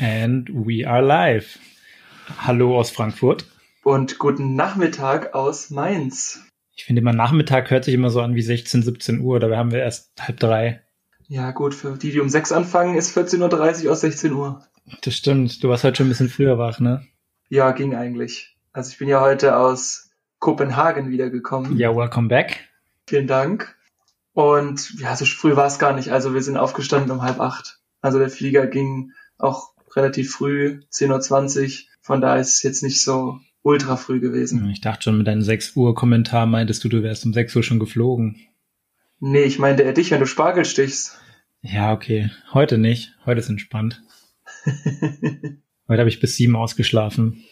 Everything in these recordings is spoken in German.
And we are live. Hallo aus Frankfurt. Und guten Nachmittag aus Mainz. Ich finde immer Nachmittag hört sich immer so an wie 16, 17 Uhr. Dabei haben wir erst halb drei. Ja gut, für die, die um sechs anfangen, ist 14.30 Uhr aus 16 Uhr. Das stimmt. Du warst heute schon ein bisschen früher wach, ne? Ja, ging eigentlich. Also ich bin ja heute aus Kopenhagen wiedergekommen. Ja, welcome back. Vielen Dank. Und ja, so früh war es gar nicht. Also wir sind aufgestanden um halb acht. Also der Flieger ging auch relativ früh, 10.20 Uhr. Von da ist es jetzt nicht so ultra früh gewesen. Ich dachte schon, mit deinem 6 Uhr Kommentar meintest du, du wärst um 6 Uhr schon geflogen. Nee, ich meinte eher dich, wenn du Spargel stichst. Ja, okay. Heute nicht. Heute ist entspannt. Heute habe ich bis sieben ausgeschlafen.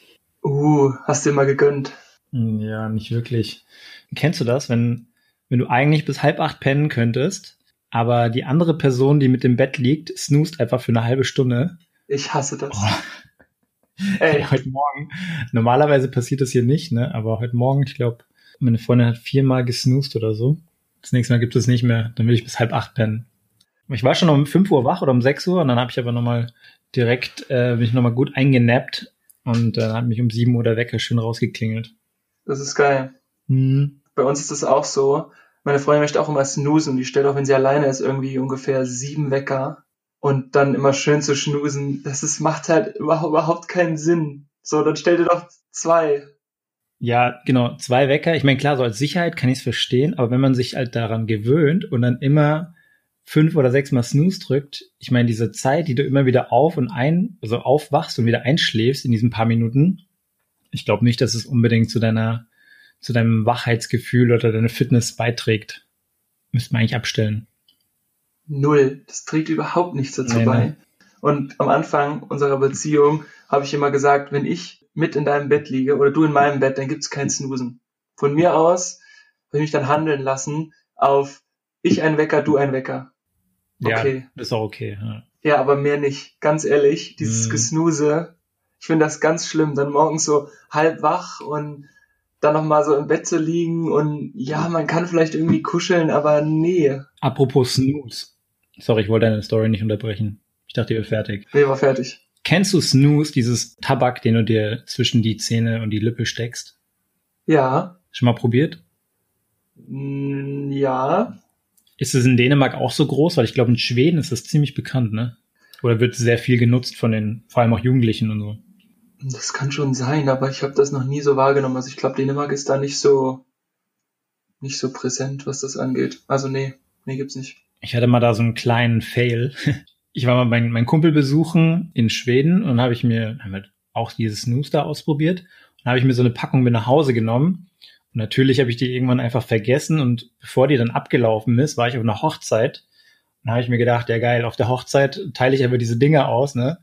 Uh, hast du mal gegönnt? Ja, nicht wirklich. Kennst du das, wenn, wenn du eigentlich bis halb acht pennen könntest, aber die andere Person, die mit dem Bett liegt, snoost einfach für eine halbe Stunde? Ich hasse das. Oh. Ey. heute Morgen. Normalerweise passiert das hier nicht, ne? Aber heute Morgen, ich glaube, meine Freundin hat viermal gesnoost oder so. Das nächste Mal gibt es nicht mehr. Dann will ich bis halb acht pennen. Ich war schon um fünf Uhr wach oder um sechs Uhr und dann habe ich aber nochmal direkt, äh, bin ich nochmal gut eingenappt und dann hat mich um sieben Uhr der Wecker schön rausgeklingelt. Das ist geil. Mhm. Bei uns ist das auch so. Meine Freundin möchte auch immer snoosen. Die stellt auch, wenn sie alleine ist, irgendwie ungefähr sieben Wecker und dann immer schön zu schnusen. Das ist, macht halt überhaupt keinen Sinn. So, dann stell dir doch zwei. Ja, genau, zwei Wecker. Ich meine, klar, so als Sicherheit kann ich es verstehen, aber wenn man sich halt daran gewöhnt und dann immer fünf oder sechs Mal Snooze drückt, ich meine, diese Zeit, die du immer wieder auf und ein, also aufwachst und wieder einschläfst in diesen paar Minuten, ich glaube nicht, dass es unbedingt zu deiner, zu deinem Wachheitsgefühl oder deiner Fitness beiträgt. Müsste man eigentlich abstellen. Null. Das trägt überhaupt nichts dazu Nee, bei. nee. Und am Anfang unserer Beziehung habe ich immer gesagt, wenn ich mit in deinem Bett liege oder du in meinem Bett, dann gibt's kein Snoosen. Von mir aus habe ich mich dann handeln lassen auf ich ein Wecker, du ein Wecker. Okay. Ja, das ist auch okay. Ja. Ja, aber mehr nicht. Ganz ehrlich, dieses Mhm. Gesnuse, ich finde das ganz schlimm, dann morgens so halb wach und dann nochmal so im Bett zu liegen und ja, man kann vielleicht irgendwie kuscheln, aber nee. Apropos Snooze. Sorry, ich wollte deine Story nicht unterbrechen. Ich dachte, ihr wärt fertig. Nee, war fertig. Kennst du Snooze, dieses Tabak, den du dir zwischen die Zähne und die Lippe steckst? Ja. Schon mal probiert? Mm, Ja. Ist es in Dänemark auch so groß? Weil ich glaube, in Schweden ist das ziemlich bekannt, ne? Oder wird sehr viel genutzt von den, vor allem auch Jugendlichen und so. Das kann schon sein, aber ich habe das noch nie so wahrgenommen. Also ich glaube, Dänemark ist da nicht so nicht so präsent, was das angeht. Also nee, nee gibt's nicht. Ich hatte mal da so einen kleinen Fail. Ich war mal meinen mein Kumpel besuchen in Schweden und habe ich mir haben auch dieses Snooze da ausprobiert und habe ich mir so eine Packung mit nach Hause genommen. Und natürlich habe ich die irgendwann einfach vergessen und bevor die dann abgelaufen ist, war ich auf einer Hochzeit und habe ich mir gedacht, ja geil, auf der Hochzeit teile ich aber diese Dinger aus, ne?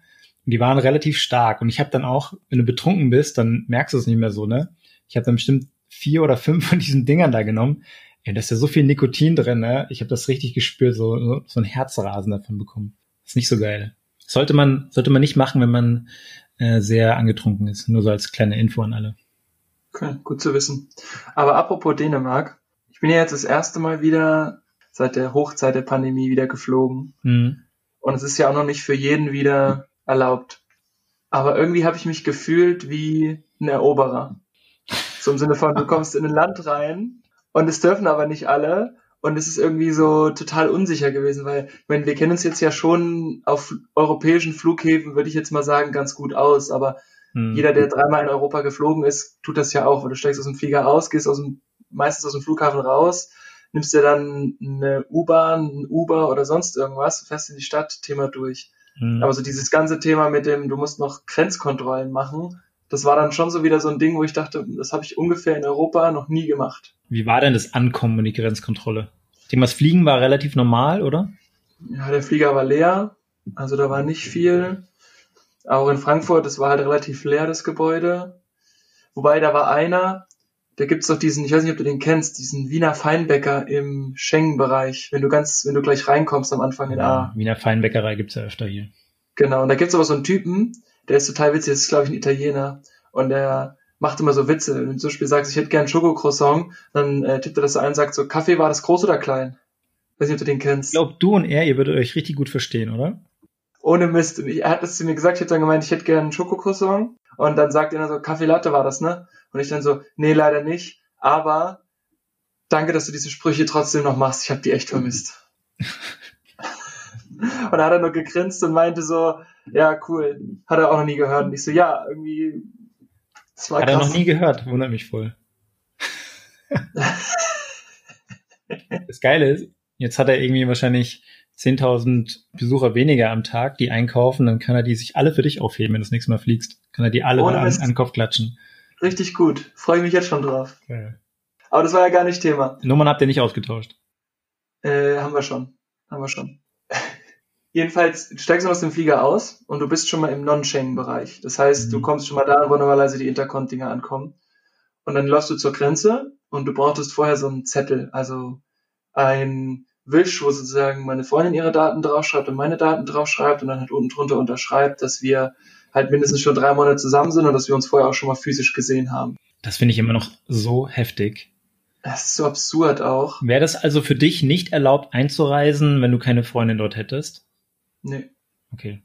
Und die waren relativ stark und ich habe dann auch, wenn du betrunken bist, dann merkst du es nicht mehr so, ne? Ich habe dann bestimmt vier oder fünf von diesen Dingern da genommen. Ja, da ist ja so viel Nikotin drin, ne? Ich habe das richtig gespürt, so, so, ein Herzrasen davon bekommen. Ist nicht so geil. Sollte man, sollte man nicht machen, wenn man äh, sehr angetrunken ist. Nur so als kleine Info an alle. Okay, gut zu wissen. Aber apropos Dänemark, ich bin ja jetzt das erste Mal wieder seit der Hochzeit der Pandemie wieder geflogen. Hm. Und es ist ja auch noch nicht für jeden wieder erlaubt. Aber irgendwie habe ich mich gefühlt wie ein Eroberer. So im Sinne von, du kommst in ein Land rein und es dürfen aber nicht alle. Und es ist irgendwie so total unsicher gewesen, weil, ich meine, wir kennen uns jetzt ja schon auf europäischen Flughäfen, würde ich jetzt mal sagen, ganz gut aus. Aber Hm. jeder, der dreimal in Europa geflogen ist, tut das ja auch. Weil du steigst aus dem Flieger aus, gehst aus dem, meistens aus dem Flughafen raus, nimmst dir dann eine U-Bahn, ein Uber oder sonst irgendwas, fährst in die Stadt, Thema durch. Hm. Aber so dieses ganze Thema mit dem, du musst noch Grenzkontrollen machen, das war dann schon so wieder so ein Ding, wo ich dachte, das habe ich ungefähr in Europa noch nie gemacht. Wie war denn das Ankommen und die Grenzkontrolle? Das Fliegen war relativ normal, oder? Ja, der Flieger war leer, also da war nicht viel. Auch in Frankfurt, das war halt relativ leer, das Gebäude. Wobei, da war einer, da gibt's doch diesen, ich weiß nicht, ob du den kennst, diesen Wiener Feinbäcker im Schengen-Bereich, wenn du ganz, wenn du gleich reinkommst am Anfang in A. Wiener Feinbäckerei gibt's ja öfter hier. Genau, und da gibt's aber so einen Typen, der ist total witzig, das ist glaube ich ein Italiener und der macht immer so Witze. Wenn du zum Beispiel sagst, ich hätte gern Schokocroissant, dann äh, tippt er das so ein und sagt so, Kaffee war das groß oder klein? Weiß nicht, ob du den Ich kennst. glaube, du und er, ihr würdet euch richtig gut verstehen, oder? Ohne Mist. Und ich, er hat das zu mir gesagt, ich hätte dann gemeint, ich hätte gerne einen Schokocroissant. Und dann sagt er so, Kaffee Latte war das, ne? Und ich dann so, nee, leider nicht. Aber danke, dass du diese Sprüche trotzdem noch machst. Ich habe die echt vermisst. und da hat er nur gegrinst und meinte so, ja, cool. Hat er auch noch nie gehört. Und ich so, ja, irgendwie. Das war hat krass. er noch nie gehört, wundert mich voll. das Geile ist, jetzt hat er irgendwie wahrscheinlich 10.000 Besucher weniger am Tag, die einkaufen, dann kann er die sich alle für dich aufheben, wenn du das nächste Mal fliegst. Kann er die alle an, an den Kopf klatschen. Richtig gut. Freue ich mich jetzt schon drauf. Geil. Aber das war ja gar nicht Thema. Nummern habt ihr nicht ausgetauscht? Äh, haben wir schon. Haben wir schon. Jedenfalls steigst du aus dem Flieger aus und du bist schon mal im Non-Schengen-Bereich. Das heißt, mhm. du kommst schon mal da, wo normalerweise die Intercont-Dinger ankommen. Und dann läufst du zur Grenze und du brauchtest vorher so einen Zettel, also ein Wisch, wo sozusagen meine Freundin ihre Daten draufschreibt und meine Daten draufschreibt und dann halt unten drunter unterschreibt, dass wir halt mindestens schon drei Monate zusammen sind und dass wir uns vorher auch schon mal physisch gesehen haben. Das finde ich immer noch so heftig. Das ist so absurd auch. Wäre das also für dich nicht erlaubt einzureisen, wenn du keine Freundin dort hättest? Nee. Okay.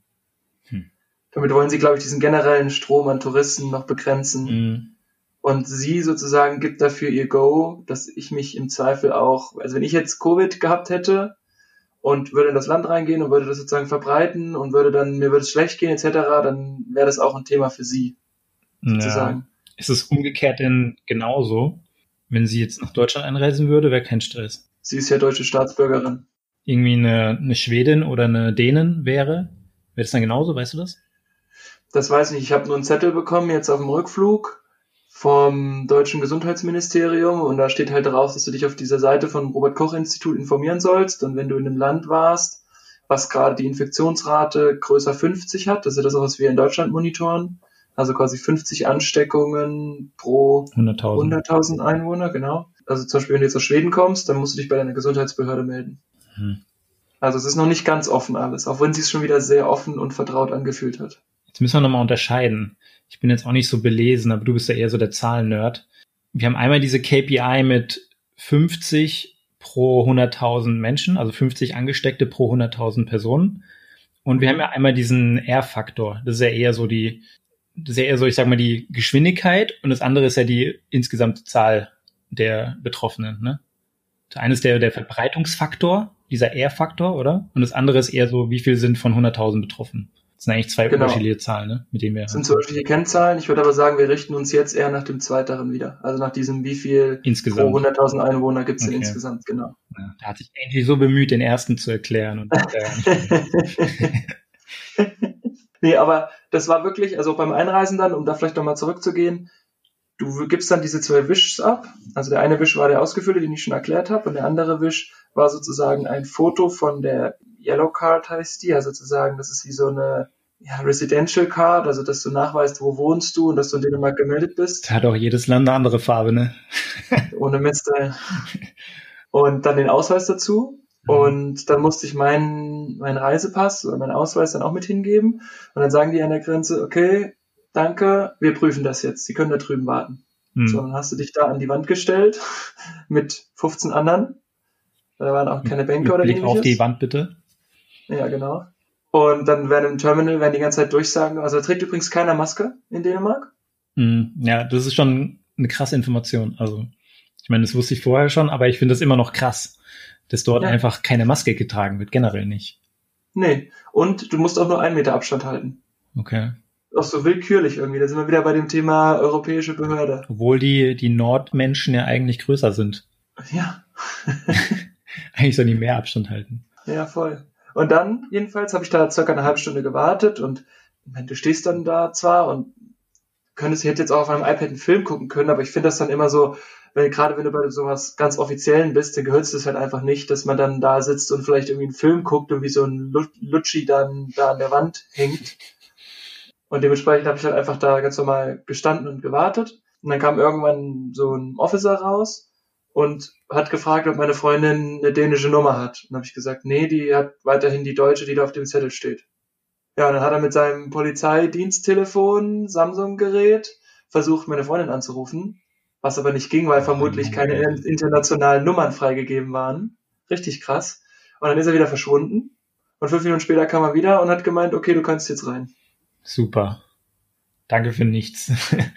Hm. Damit wollen sie, glaube ich, diesen generellen Strom an Touristen noch begrenzen. Mhm. Und sie sozusagen gibt dafür ihr Go, dass ich mich im Zweifel auch, also wenn ich jetzt Covid gehabt hätte und würde in das Land reingehen und würde das sozusagen verbreiten und würde dann, mir würde es schlecht gehen etc., dann wäre das auch ein Thema für sie. Sozusagen. Ja. Ist es umgekehrt denn genauso? Wenn sie jetzt nach Deutschland einreisen würde, wäre kein Stress. Sie ist ja deutsche Staatsbürgerin. Irgendwie eine, eine Schwedin oder eine Dänen wäre, wäre das dann genauso, weißt du das? Das weiß ich nicht. Ich habe nur einen Zettel bekommen jetzt auf dem Rückflug vom deutschen Gesundheitsministerium und da steht halt drauf, dass du dich auf dieser Seite vom Robert Koch Institut informieren sollst und wenn du in einem Land warst, was gerade die Infektionsrate größer 50 hat, das ist ja das, was wir in Deutschland monitoren, also quasi 50 Ansteckungen pro 100.000 100 Einwohner, genau. Also zum Beispiel, wenn du jetzt aus Schweden kommst, dann musst du dich bei deiner Gesundheitsbehörde melden. Hm. Also es ist noch nicht ganz offen alles, auch wenn es sich schon wieder sehr offen und vertraut angefühlt hat. Jetzt müssen wir nochmal unterscheiden ich bin jetzt auch nicht so belesen, aber du bist ja eher so der Zahlen-Nerd. Wir haben einmal diese KPI mit 50 pro 100.000 Menschen, also 50 Angesteckte pro 100.000 Personen. Und wir haben ja einmal diesen R-Faktor. Das ist ja eher so die, das ist ja eher so, ich sag mal, die Geschwindigkeit und das andere ist ja die insgesamte Zahl der Betroffenen, ne? Das eine ist der, der Verbreitungsfaktor, dieser R-Faktor, oder? Und das andere ist eher so, wie viel sind von 100.000 betroffen? Das sind eigentlich zwei genau. unterschiedliche Zahlen, ne? mit denen wir. Das sind zwei unterschiedliche Kennzahlen. Ich würde aber sagen, wir richten uns jetzt eher nach dem zweiteren wieder. Also nach diesem, wie viel insgesamt. pro 100.000 Einwohner gibt es okay. denn insgesamt, genau. Ja, da hat sich endlich so bemüht, den ersten zu erklären. Und, nee, aber das war wirklich, also beim Einreisen dann, um da vielleicht nochmal zurückzugehen, du gibst dann diese zwei Wischs ab. Also der eine Wisch war der ausgefüllte, den ich schon erklärt habe, und der andere Wisch war sozusagen ein Foto von der Yellow Card heißt die, also sozusagen, das ist wie so eine ja, Residential Card, also dass du nachweist, wo wohnst du und dass du in Dänemark gemeldet bist. Hat auch jedes Land eine andere Farbe, ne? Ohne Mist. Und dann den Ausweis dazu. Mhm. Und dann musste ich meinen, meinen Reisepass oder meinen Ausweis dann auch mit hingeben. Und dann sagen die an der Grenze, okay, danke, wir prüfen das jetzt. Sie können da drüben warten. Mhm. So, dann hast du dich da an die Wand gestellt mit 15 anderen. Da waren auch keine Bänke oder Blick ähnliches. auf die Wand bitte. Ja, genau. Und dann werden im Terminal werden die ganze Zeit durchsagen, also trägt übrigens keiner Maske in Dänemark. Mm, ja, das ist schon eine krasse Information. Also, ich meine, das wusste ich vorher schon, aber ich finde das immer noch krass, dass dort ja. einfach keine Maske getragen wird, generell nicht. Nee, und du musst auch nur einen Meter Abstand halten. Okay. Auch so willkürlich irgendwie. Da sind wir wieder bei dem Thema europäische Behörde. Obwohl die, die Nordmenschen ja eigentlich größer sind. Ja. eigentlich sollen die mehr Abstand halten. Ja, voll. Und dann, jedenfalls, habe ich da circa eine halbe Stunde gewartet und du stehst dann da zwar und könntest, ich hätte jetzt auch auf einem iPad einen Film gucken können, aber ich finde das dann immer so, wenn, gerade wenn du bei sowas ganz Offiziellen bist, dann gehört es halt einfach nicht, dass man dann da sitzt und vielleicht irgendwie einen Film guckt und wie so ein Lutschi dann da an der Wand hängt. Und dementsprechend habe ich halt einfach da ganz normal gestanden und gewartet. Und dann kam irgendwann so ein Officer raus und hat gefragt, ob meine Freundin eine dänische Nummer hat. Und habe ich gesagt, nee, die hat weiterhin die deutsche, die da auf dem Zettel steht. Ja, und dann hat er mit seinem Polizeidiensttelefon, Samsung-Gerät, versucht, meine Freundin anzurufen, was aber nicht ging, weil vermutlich keine internationalen Nummern freigegeben waren. Richtig krass. Und dann ist er wieder verschwunden. Und fünf Minuten später kam er wieder und hat gemeint, okay, du kannst jetzt rein. Super. Danke für nichts.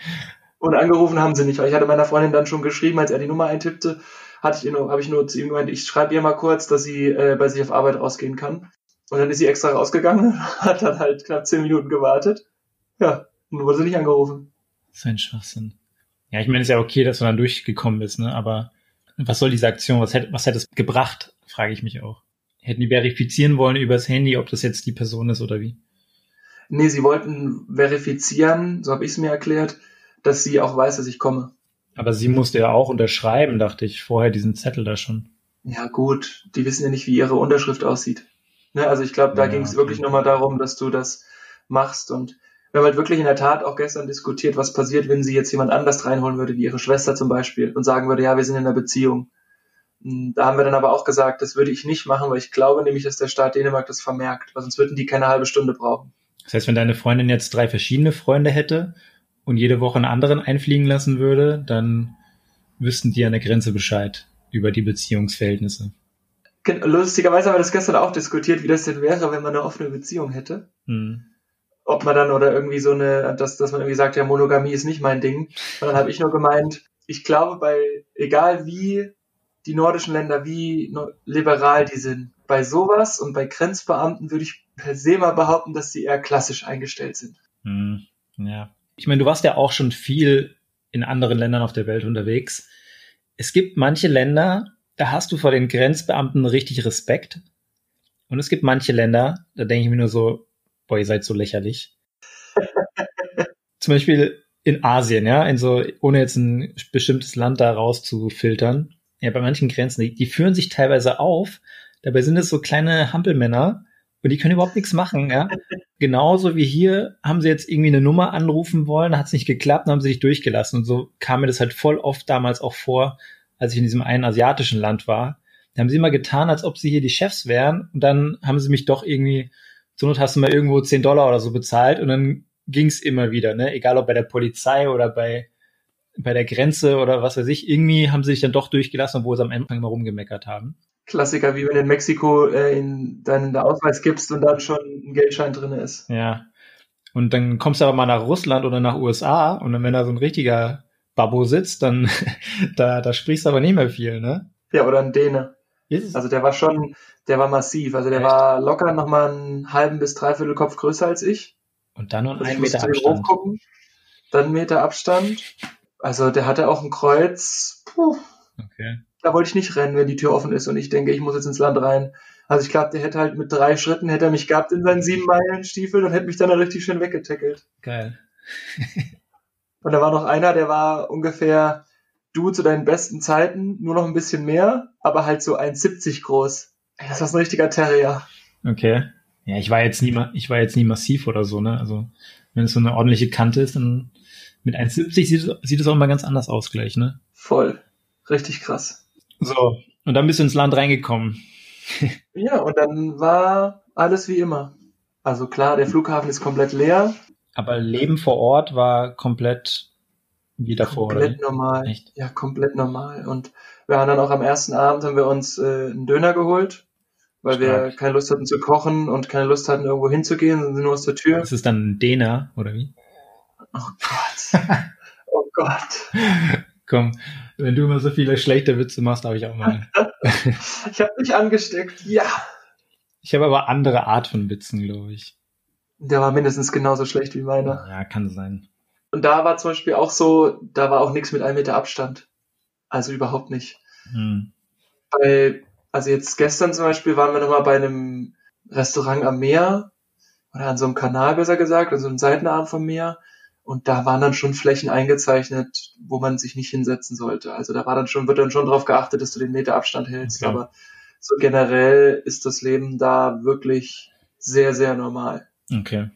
und angerufen haben sie nicht, weil ich hatte meiner Freundin dann schon geschrieben, als er die Nummer eintippte, hatte ich nur, habe ich nur zu ihm gemeint, ich schreibe ihr mal kurz, dass sie äh, bei sich auf Arbeit rausgehen kann. Und dann ist sie extra rausgegangen, hat dann halt knapp zehn Minuten gewartet. Ja, und dann wurde sie nicht angerufen. Das ist ein Schwachsinn. Ja, ich meine, es ist ja okay, dass du dann durchgekommen bist, ne? Aber was soll diese Aktion? Was hätte, was hätte es gebracht? Frage ich mich auch. Hätten die verifizieren wollen übers Handy, ob das jetzt die Person ist oder wie? Nee, sie wollten verifizieren, so habe ich es mir erklärt, dass sie auch weiß, dass ich komme. Aber sie musste ja auch unterschreiben, dachte ich, vorher diesen Zettel da schon. Ja, gut, die wissen ja nicht, wie ihre Unterschrift aussieht. Ne, also ich glaube, da ja, ging es okay. wirklich nochmal darum, dass du das machst. Und wir haben halt wirklich in der Tat auch gestern diskutiert, was passiert, wenn sie jetzt jemand anders reinholen würde, wie ihre Schwester zum Beispiel, und sagen würde, ja, wir sind in einer Beziehung. Hm, da haben wir dann aber auch gesagt, das würde ich nicht machen, weil ich glaube nämlich, dass der Staat Dänemark das vermerkt, weil sonst würden die keine halbe Stunde brauchen. Das heißt, wenn deine Freundin jetzt drei verschiedene Freunde hätte und jede Woche einen anderen einfliegen lassen würde, dann wüssten die an der Grenze Bescheid über die Beziehungsverhältnisse. Lustigerweise haben wir das gestern auch diskutiert, wie das denn wäre, wenn man eine offene Beziehung hätte. Hm. Ob man dann oder irgendwie so eine, dass, dass man irgendwie sagt, ja, Monogamie ist nicht mein Ding. Und dann habe ich nur gemeint, ich glaube, bei, egal wie die nordischen Länder, wie liberal die sind, bei sowas und bei Grenzbeamten würde ich per se mal behaupten, dass sie eher klassisch eingestellt sind. Hm. Ja. Ich meine, du warst ja auch schon viel in anderen Ländern auf der Welt unterwegs. Es gibt manche Länder, da hast du vor den Grenzbeamten richtig Respekt. Und es gibt manche Länder, da denke ich mir nur so, boah, ihr seid so lächerlich. Zum Beispiel in Asien, ja, in so, ohne jetzt ein bestimmtes Land da rauszufiltern. Ja, bei manchen Grenzen, die, die führen sich teilweise auf. Dabei sind es so kleine Hampelmänner und die können überhaupt nichts machen, ja. Genauso wie hier haben sie jetzt irgendwie eine Nummer anrufen wollen, hat es nicht geklappt, dann haben sie sich durchgelassen. Und so kam mir das halt voll oft damals auch vor, als ich in diesem einen asiatischen Land war. Da haben sie immer getan, als ob sie hier die Chefs wären. Und dann haben sie mich doch irgendwie, zur Not hast du mal irgendwo 10 Dollar oder so bezahlt und dann ging es immer wieder, ne? Egal ob bei der Polizei oder bei, bei der Grenze oder was weiß ich. Irgendwie haben sie sich dann doch durchgelassen, obwohl sie am Anfang immer rumgemeckert haben. Klassiker, wie wenn in Mexiko äh, in deinen Ausweis gibst und dann schon ein Geldschein drin ist. Ja. Und dann kommst du aber mal nach Russland oder nach USA und dann, wenn da so ein richtiger Babbo sitzt, dann da, da sprichst du aber nicht mehr viel, ne? Ja, oder ein Däne. Also der war schon, der war massiv. Also der Echt? war locker nochmal einen halben bis dreiviertel Kopf größer als ich. Und dann noch also einen Meter Abstand. Gucken, dann einen Meter Abstand. Also der hatte auch ein Kreuz. Puh. Okay. Da wollte ich nicht rennen, wenn die Tür offen ist und ich denke, ich muss jetzt ins Land rein. Also ich glaube, der hätte halt mit drei Schritten hätte er mich gehabt in seinen sieben Meilen Stiefel und hätte mich dann da richtig schön weggetackelt. Geil. Und da war noch einer, der war ungefähr du zu deinen besten Zeiten, nur noch ein bisschen mehr, aber halt so 1,70 groß. Ey, das war so ein richtiger Terrier. Okay. Ja, ich war jetzt nie, ich war jetzt nie massiv oder so, ne? Also, wenn es so eine ordentliche Kante ist, dann mit 1,70 sieht, sieht es auch mal ganz anders aus gleich, ne? Voll. Richtig krass. So. Und dann bist du ins Land reingekommen. ja, und dann war alles wie immer. Also klar, der Flughafen ist komplett leer. Aber Leben vor Ort war komplett wie davor, Komplett oder? normal. Echt? Ja, komplett normal. Und wir haben dann auch am ersten Abend haben wir uns äh, einen Döner geholt, weil Stark. wir keine Lust hatten zu kochen und keine Lust hatten, irgendwo hinzugehen, sondern nur aus der Tür. Das ist dann ein Döner, oder wie? Oh Gott. oh Gott. Komm, wenn du immer so viele schlechte Witze machst, habe ich auch mal. ich habe dich angesteckt, ja. Ich habe aber andere Art von Witzen, glaube ich. Der war mindestens genauso schlecht wie meiner. Ja, kann sein. Und da war zum Beispiel auch so, da war auch nichts mit einem Meter Abstand. Also überhaupt nicht. Hm. Bei, also jetzt gestern zum Beispiel waren wir nochmal bei einem Restaurant am Meer oder an so einem Kanal besser gesagt, also einem Seitenarm vom Meer. Und da waren dann schon Flächen eingezeichnet, wo man sich nicht hinsetzen sollte. Also da war dann schon, wird dann schon darauf geachtet, dass du den Meter Abstand hältst. Okay. Aber so generell ist das Leben da wirklich sehr, sehr normal. Okay.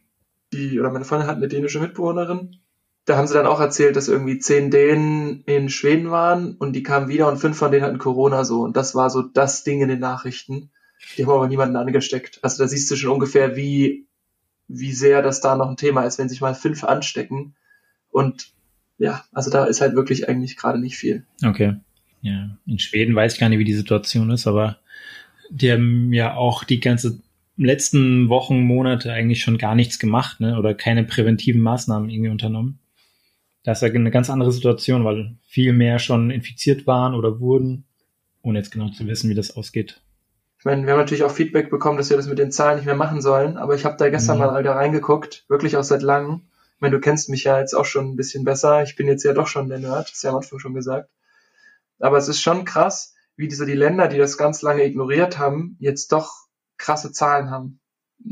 Die, oder meine Freundin hat eine dänische Mitbewohnerin. Da haben sie dann auch erzählt, dass irgendwie zehn Dänen in Schweden waren und die kamen wieder und fünf von denen hatten Corona so. Und das war so das Ding in den Nachrichten. Die haben aber niemanden angesteckt. Also da siehst du schon ungefähr, wie, wie sehr das da noch ein Thema ist, wenn sich mal fünf anstecken. Und ja, also da ist halt wirklich eigentlich gerade nicht viel. Okay. Ja, in Schweden weiß ich gar nicht, wie die Situation ist, aber die haben ja auch die ganze letzten Wochen, Monate eigentlich schon gar nichts gemacht, ne? Oder keine präventiven Maßnahmen irgendwie unternommen. Das ist ja eine ganz andere Situation, weil viel mehr schon infiziert waren oder wurden, ohne jetzt genau zu wissen, wie das ausgeht. Ich meine, wir haben natürlich auch Feedback bekommen, dass wir das mit den Zahlen nicht mehr machen sollen, aber ich habe da gestern mhm. mal da reingeguckt, wirklich auch seit langem. Ich meine, du kennst mich ja jetzt auch schon ein bisschen besser. Ich bin jetzt ja doch schon der Nerd, das ist ja am Anfang schon gesagt. Aber es ist schon krass, wie diese die Länder, die das ganz lange ignoriert haben, jetzt doch krasse Zahlen haben.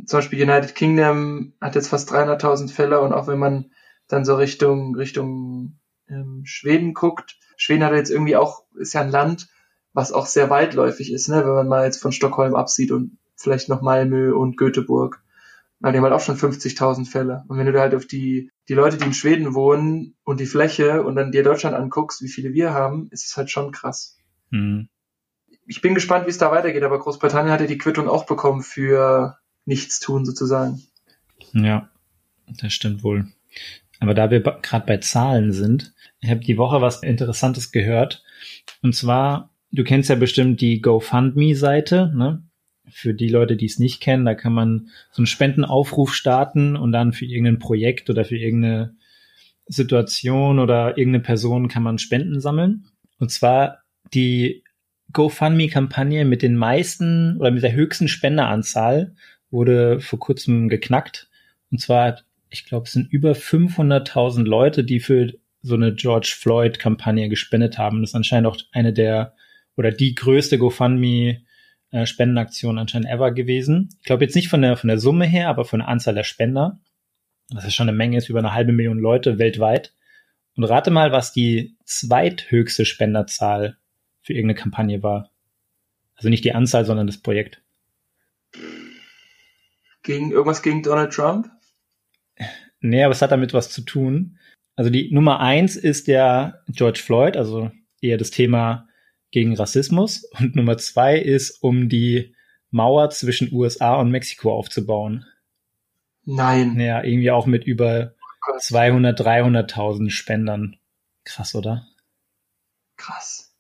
Zum Beispiel United Kingdom hat jetzt fast 300.000 Fälle und auch wenn man dann so Richtung Richtung ähm, Schweden guckt, Schweden hat jetzt irgendwie auch ist ja ein Land, was auch sehr weitläufig ist, ne, wenn man mal jetzt von Stockholm absieht und vielleicht noch Malmö und Göteborg. Weil die haben halt auch schon 50.000 Fälle. Und wenn du da halt auf die, die Leute, die in Schweden wohnen und die Fläche und dann dir Deutschland anguckst, wie viele wir haben, ist es halt schon krass. Mhm ich bin gespannt, wie es da weitergeht, aber Großbritannien hat ja die Quittung auch bekommen für Nichtstun sozusagen. Ja, das stimmt wohl. Aber da wir gerade bei Zahlen sind, ich habe die Woche was Interessantes gehört. Und zwar, du kennst ja bestimmt die GoFundMe-Seite, ne? Für die Leute, die es nicht kennen, da kann man so einen Spendenaufruf starten und dann für irgendein Projekt oder für irgendeine Situation oder irgendeine Person kann man Spenden sammeln. Und zwar die GoFundMe-Kampagne mit den meisten oder mit der höchsten Spenderanzahl wurde vor kurzem geknackt. Und zwar, ich glaube, es sind über 500.000 Leute, die für so eine George Floyd-Kampagne gespendet haben. Das ist anscheinend auch eine der oder die größte GoFundMe-Spendenaktion anscheinend ever gewesen. Ich glaube jetzt nicht von der, von der Summe her, aber von der Anzahl der Spender. Das ist schon eine Menge, ist über eine halbe Million Leute weltweit. Und rate mal, was die zweithöchste Spenderzahl für irgendeine Kampagne war. Also nicht die Anzahl, sondern das Projekt. Gegen irgendwas gegen Donald Trump? Nee, aber es hat damit was zu tun. Also die Nummer eins ist der George Floyd, also eher das Thema gegen Rassismus. Und Nummer zwei ist, um die Mauer zwischen USA und Mexiko aufzubauen. Nein. Ja, irgendwie auch mit über oh 200, 300.000 Spendern. Krass, oder? Krass.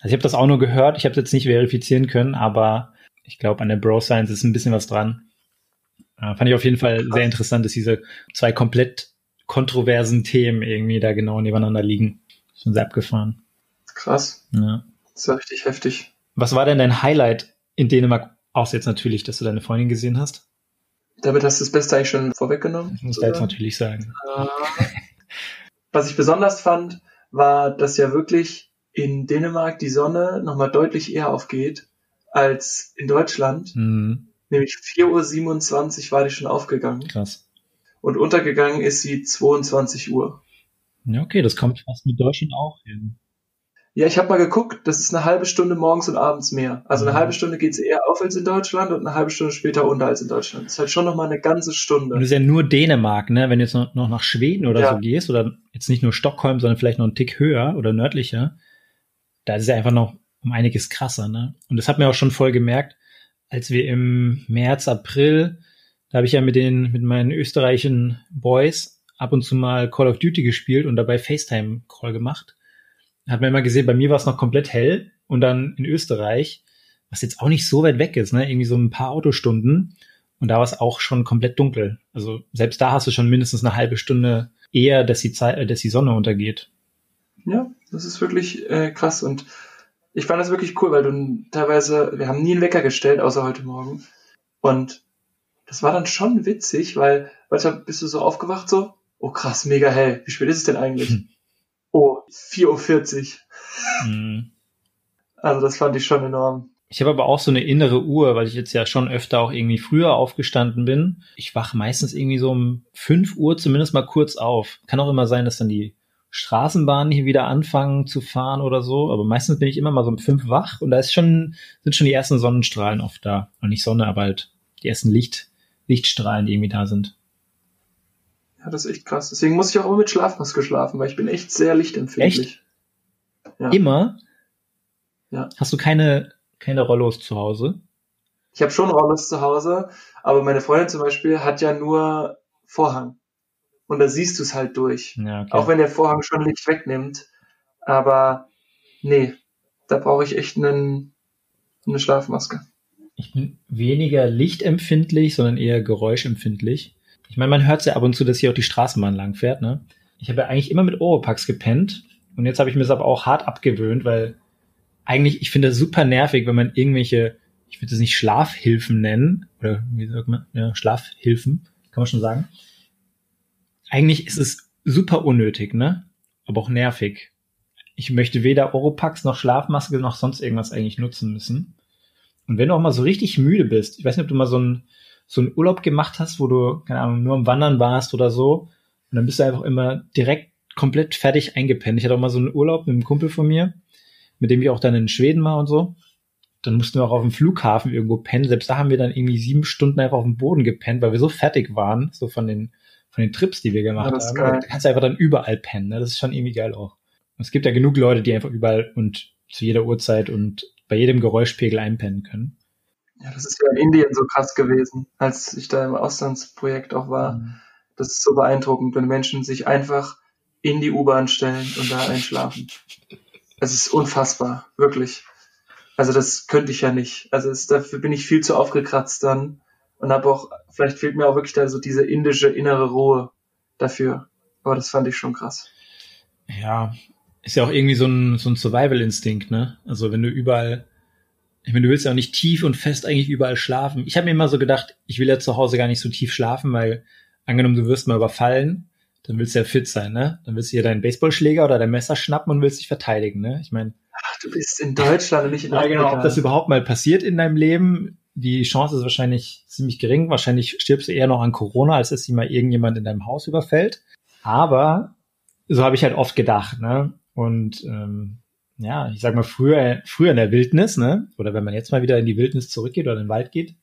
Also ich habe das auch nur gehört, ich habe es jetzt nicht verifizieren können, aber ich glaube, an der Bro Science ist ein bisschen was dran. Äh, fand ich auf jeden Fall sehr interessant, dass diese zwei komplett kontroversen Themen irgendwie da genau nebeneinander liegen. Schon sehr abgefahren. Krass. Ja. Das ja richtig heftig. Was war denn dein Highlight in Dänemark? Außer jetzt natürlich, dass du deine Freundin gesehen hast. Damit hast du das Beste eigentlich schon vorweggenommen. Ich muss da jetzt natürlich sagen. Ah. Was ich besonders fand, war, dass ja wirklich in Dänemark die Sonne nochmal deutlich eher aufgeht als in Deutschland. Mhm. Nämlich 4.27 Uhr war die schon aufgegangen. Krass. Und untergegangen ist sie 22 Uhr. Ja, okay, das kommt fast mit Deutschland auch hin. Ja, ich habe mal geguckt, das ist eine halbe Stunde morgens und abends mehr. Also eine mhm. halbe Stunde geht sie eher auf als in Deutschland und eine halbe Stunde später unter als in Deutschland. Das ist halt schon nochmal eine ganze Stunde. Und das ist ja nur Dänemark, ne? Wenn du jetzt noch, noch nach Schweden oder ja. so gehst, oder jetzt nicht nur Stockholm, sondern vielleicht noch einen Tick höher oder nördlicher, da ist er einfach noch um einiges krasser, ne? Und das hat mir auch schon voll gemerkt, als wir im März, April, da habe ich ja mit den, mit meinen österreichischen Boys ab und zu mal Call of Duty gespielt und dabei FaceTime-Call gemacht. Hat man immer gesehen, bei mir war es noch komplett hell und dann in Österreich, was jetzt auch nicht so weit weg ist, ne? Irgendwie so ein paar Autostunden. Und da war es auch schon komplett dunkel. Also selbst da hast du schon mindestens eine halbe Stunde eher, dass die Zeit, äh, dass die Sonne untergeht. Ja, das ist wirklich äh, krass und ich fand das wirklich cool, weil du teilweise, wir haben nie einen Wecker gestellt, außer heute Morgen. Und das war dann schon witzig, weil manchmal bist du so aufgewacht, so, oh krass, mega hell. Wie spät ist es denn eigentlich? Hm. Oh, 4.40 Uhr. Mhm. Also das fand ich schon enorm. Ich habe aber auch so eine innere Uhr, weil ich jetzt ja schon öfter auch irgendwie früher aufgestanden bin. Ich wache meistens irgendwie so um 5 Uhr zumindest mal kurz auf. Kann auch immer sein, dass dann die Straßenbahnen hier wieder anfangen zu fahren oder so. Aber meistens bin ich immer mal so um fünf wach und da ist schon, sind schon die ersten Sonnenstrahlen oft da. Und nicht Sonne, aber halt die ersten Licht, Lichtstrahlen, die irgendwie da sind. Ja, das ist echt krass. Deswegen muss ich auch immer mit Schlafmaske schlafen, weil ich bin echt sehr lichtempfindlich. Echt? Ja. Immer? Ja. Hast du keine, keine Rollos zu Hause? Ich habe schon Rollos zu Hause, aber meine Freundin zum Beispiel hat ja nur Vorhang und da siehst du es halt durch. Ja, okay. Auch wenn der Vorhang schon Licht wegnimmt. Aber nee, da brauche ich echt einen, eine Schlafmaske. Ich bin weniger lichtempfindlich, sondern eher geräuschempfindlich. Ich meine, man hört ja ab und zu, dass hier auch die Straßenbahn lang fährt, ne? Ich habe ja eigentlich immer mit Oropax gepennt und jetzt habe ich mir das aber auch hart abgewöhnt, weil eigentlich, ich finde das super nervig, wenn man irgendwelche, ich würde es nicht Schlafhilfen nennen, oder wie sagt man, ja, Schlafhilfen, kann man schon sagen. Eigentlich ist es super unnötig, ne? Aber auch nervig. Ich möchte weder Oropax noch Schlafmaske noch sonst irgendwas eigentlich nutzen müssen. Und wenn du auch mal so richtig müde bist, ich weiß nicht, ob du mal so einen so einen Urlaub gemacht hast, wo du, keine Ahnung, nur am Wandern warst oder so, und dann bist du einfach immer direkt komplett fertig eingepennt. Ich hatte auch mal so einen Urlaub mit einem Kumpel von mir, mit dem ich auch dann in Schweden war und so. Dann mussten wir auch auf dem Flughafen irgendwo pennen. Selbst da haben wir dann irgendwie sieben Stunden einfach auf dem Boden gepennt, weil wir so fertig waren, so von den, von den Trips, die wir gemacht haben. Da kannst du einfach dann überall pennen. Ne? Das ist schon irgendwie geil auch. Und es gibt ja genug Leute, die einfach überall und zu jeder Uhrzeit und bei jedem Geräuschpegel einpennen können. Ja, das ist ja in Indien so krass gewesen, als ich da im Auslandsprojekt auch war. Mhm. Das ist so beeindruckend, wenn Menschen sich einfach in die U-Bahn stellen und da einschlafen. Es ist unfassbar, wirklich. Also das könnte ich ja nicht. Also es, dafür bin ich viel zu aufgekratzt dann und habe auch, vielleicht fehlt mir auch wirklich da so diese indische innere Ruhe dafür. Aber das fand ich schon krass. Ja, ist ja auch irgendwie so ein, so ein Survival-Instinkt, ne? Also wenn du überall ich meine, du willst ja auch nicht tief und fest eigentlich überall schlafen. Ich habe mir immer so gedacht, ich will ja zu Hause gar nicht so tief schlafen, weil angenommen, du wirst mal überfallen, dann willst du ja fit sein, ne? Dann willst du hier deinen Baseballschläger oder dein Messer schnappen und willst dich verteidigen, ne? Ich meine. Du bist in Deutschland und nicht in ja, Afrika. Genau, ob das überhaupt mal passiert in deinem Leben, die Chance ist wahrscheinlich ziemlich gering. Wahrscheinlich stirbst du eher noch an Corona, als dass sie mal irgendjemand in deinem Haus überfällt. Aber so habe ich halt oft gedacht, ne? Und ähm, ja, ich sag mal, früher, früher in der Wildnis, ne? Oder wenn man jetzt mal wieder in die Wildnis zurückgeht oder in den Wald geht,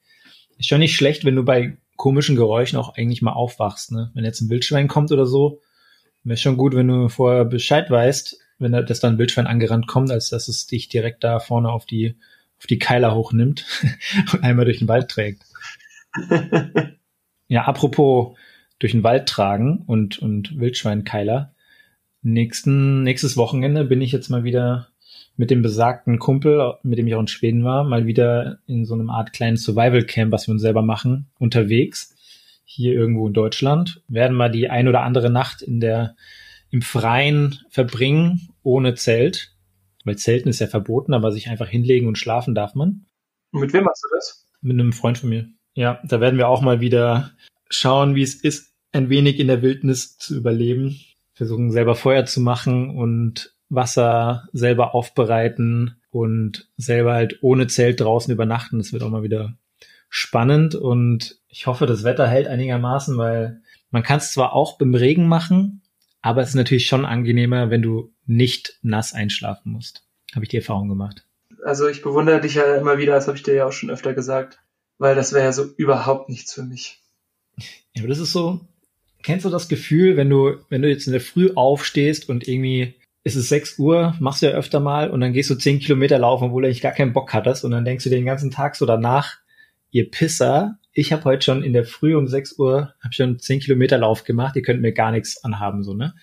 ist schon nicht schlecht, wenn du bei komischen Geräuschen auch eigentlich mal aufwachst, ne? Wenn jetzt ein Wildschwein kommt oder so, wäre schon gut, wenn du vorher Bescheid weißt, wenn das dann ein Wildschwein angerannt kommt, als dass es dich direkt da vorne auf die, auf die Keiler hochnimmt und einmal durch den Wald trägt. ja, apropos durch den Wald tragen und, und Wildschweinkeiler nächsten, nächstes Wochenende bin ich jetzt mal wieder mit dem besagten Kumpel, mit dem ich auch in Schweden war, mal wieder in so einem Art kleinen Survival Camp, was wir uns selber machen, unterwegs. Hier irgendwo in Deutschland. Werden mal die ein oder andere Nacht in der, im Freien verbringen, ohne Zelt. Weil Zelten ist ja verboten, aber sich einfach hinlegen und schlafen darf man. Und mit wem machst du das? Mit einem Freund von mir. Ja, da werden wir auch mal wieder schauen, wie es ist, ein wenig in der Wildnis zu überleben versuchen selber Feuer zu machen und Wasser selber aufbereiten und selber halt ohne Zelt draußen übernachten. Das wird auch mal wieder spannend und ich hoffe, das Wetter hält einigermaßen, weil man kann es zwar auch beim Regen machen, aber es ist natürlich schon angenehmer, wenn du nicht nass einschlafen musst. Habe ich die Erfahrung gemacht. Also ich bewundere dich ja immer wieder, das habe ich dir ja auch schon öfter gesagt, weil das wäre ja so überhaupt nichts für mich. Ja, aber das ist so, Kennst du das Gefühl, wenn du, wenn du jetzt in der Früh aufstehst und irgendwie ist es 6 Uhr, machst du ja öfter mal und dann gehst du 10 Kilometer laufen, obwohl du eigentlich gar keinen Bock hattest und dann denkst du den ganzen Tag so danach, ihr Pisser, ich habe heute schon in der Früh um 6 Uhr, habe schon 10 Kilometer Lauf gemacht, ihr könnt mir gar nichts anhaben, so, ne?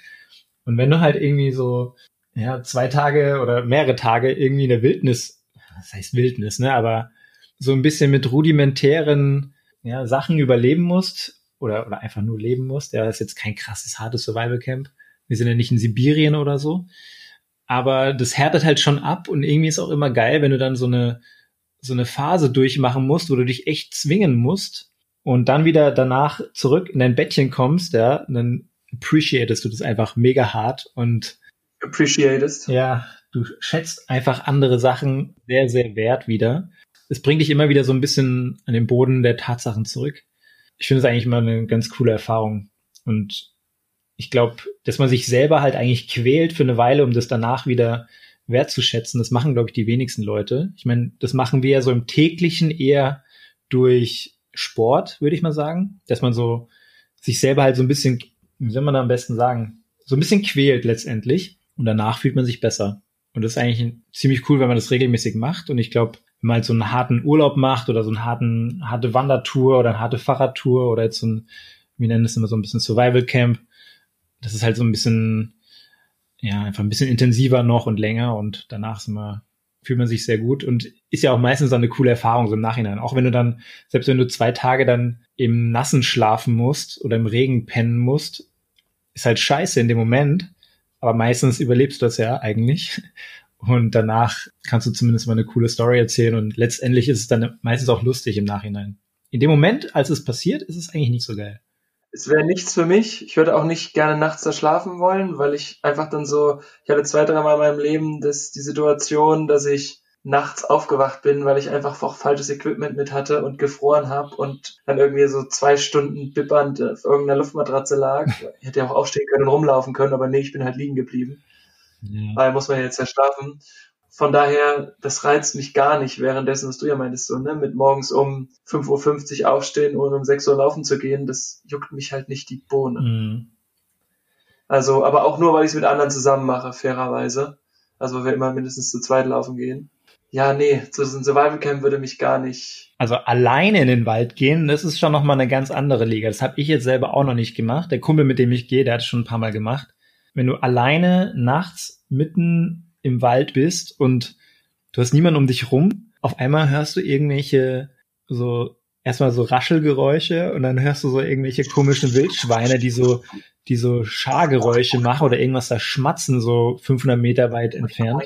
Und wenn du halt irgendwie so, ja, zwei Tage oder mehrere Tage irgendwie in der Wildnis, das heißt Wildnis, ne, aber so ein bisschen mit rudimentären ja, Sachen überleben musst, oder, oder einfach nur leben muss. Der ist jetzt kein krasses, hartes Survival Camp. Wir sind ja nicht in Sibirien oder so. Aber das härtet halt schon ab und irgendwie ist auch immer geil, wenn du dann so eine, so eine Phase durchmachen musst, wo du dich echt zwingen musst und dann wieder danach zurück in dein Bettchen kommst, ja, dann appreciatest du das einfach mega hart und appreciatest. Ja, du schätzt einfach andere Sachen sehr, sehr wert wieder. Es bringt dich immer wieder so ein bisschen an den Boden der Tatsachen zurück ich finde es eigentlich immer eine ganz coole Erfahrung. Und ich glaube, dass man sich selber halt eigentlich quält für eine Weile, um das danach wieder wertzuschätzen, das machen, glaube ich, die wenigsten Leute. Ich meine, das machen wir ja so im täglichen eher durch Sport, würde ich mal sagen, dass man so sich selber halt so ein bisschen, wie soll man da am besten sagen, so ein bisschen quält letztendlich und danach fühlt man sich besser. Und das ist eigentlich ziemlich cool, wenn man das regelmäßig macht. Und ich glaube, wenn man halt so einen harten Urlaub macht oder so einen harten, harte Wandertour oder eine harte Fahrradtour oder jetzt so ein, wir nennen es immer so ein bisschen Survival Camp, das ist halt so ein bisschen, ja, einfach ein bisschen intensiver noch und länger und danach ist immer fühlt man sich sehr gut und ist ja auch meistens dann eine coole Erfahrung so im Nachhinein. Auch wenn du dann, selbst wenn du zwei Tage dann im Nassen schlafen musst oder im Regen pennen musst, ist halt scheiße in dem Moment, aber meistens überlebst du das ja eigentlich. Und danach kannst du zumindest mal eine coole Story erzählen und letztendlich ist es dann meistens auch lustig im Nachhinein. In dem Moment, als es passiert, ist es eigentlich nicht so geil. Es wäre nichts für mich. Ich würde auch nicht gerne nachts da schlafen wollen, weil ich einfach dann so, ich hatte zwei, drei Mal in meinem Leben das, die Situation, dass ich nachts aufgewacht bin, weil ich einfach auch falsches Equipment mit hatte und gefroren habe und dann irgendwie so zwei Stunden bippernd auf irgendeiner Luftmatratze lag. Ich hätte ja auch aufstehen können und rumlaufen können, aber nee, ich bin halt liegen geblieben. Ja. Weil muss man jetzt ja schlafen. Von daher, das reizt mich gar nicht, währenddessen, was du ja meintest, so, ne, mit morgens um 5.50 Uhr aufstehen und um 6 Uhr laufen zu gehen, das juckt mich halt nicht die Bohne. Mhm. Also, aber auch nur, weil ich es mit anderen zusammen mache, fairerweise. Also, weil wir immer mindestens zu zweit laufen gehen. Ja, nee, so ein Survival Camp würde mich gar nicht. Also alleine in den Wald gehen, das ist schon nochmal eine ganz andere Liga. Das habe ich jetzt selber auch noch nicht gemacht. Der Kumpel, mit dem ich gehe, der hat es schon ein paar Mal gemacht wenn du alleine nachts mitten im Wald bist und du hast niemanden um dich rum, auf einmal hörst du irgendwelche so erstmal so Raschelgeräusche und dann hörst du so irgendwelche komischen Wildschweine, die so die so Schargeräusche machen oder irgendwas da schmatzen so 500 Meter weit entfernt.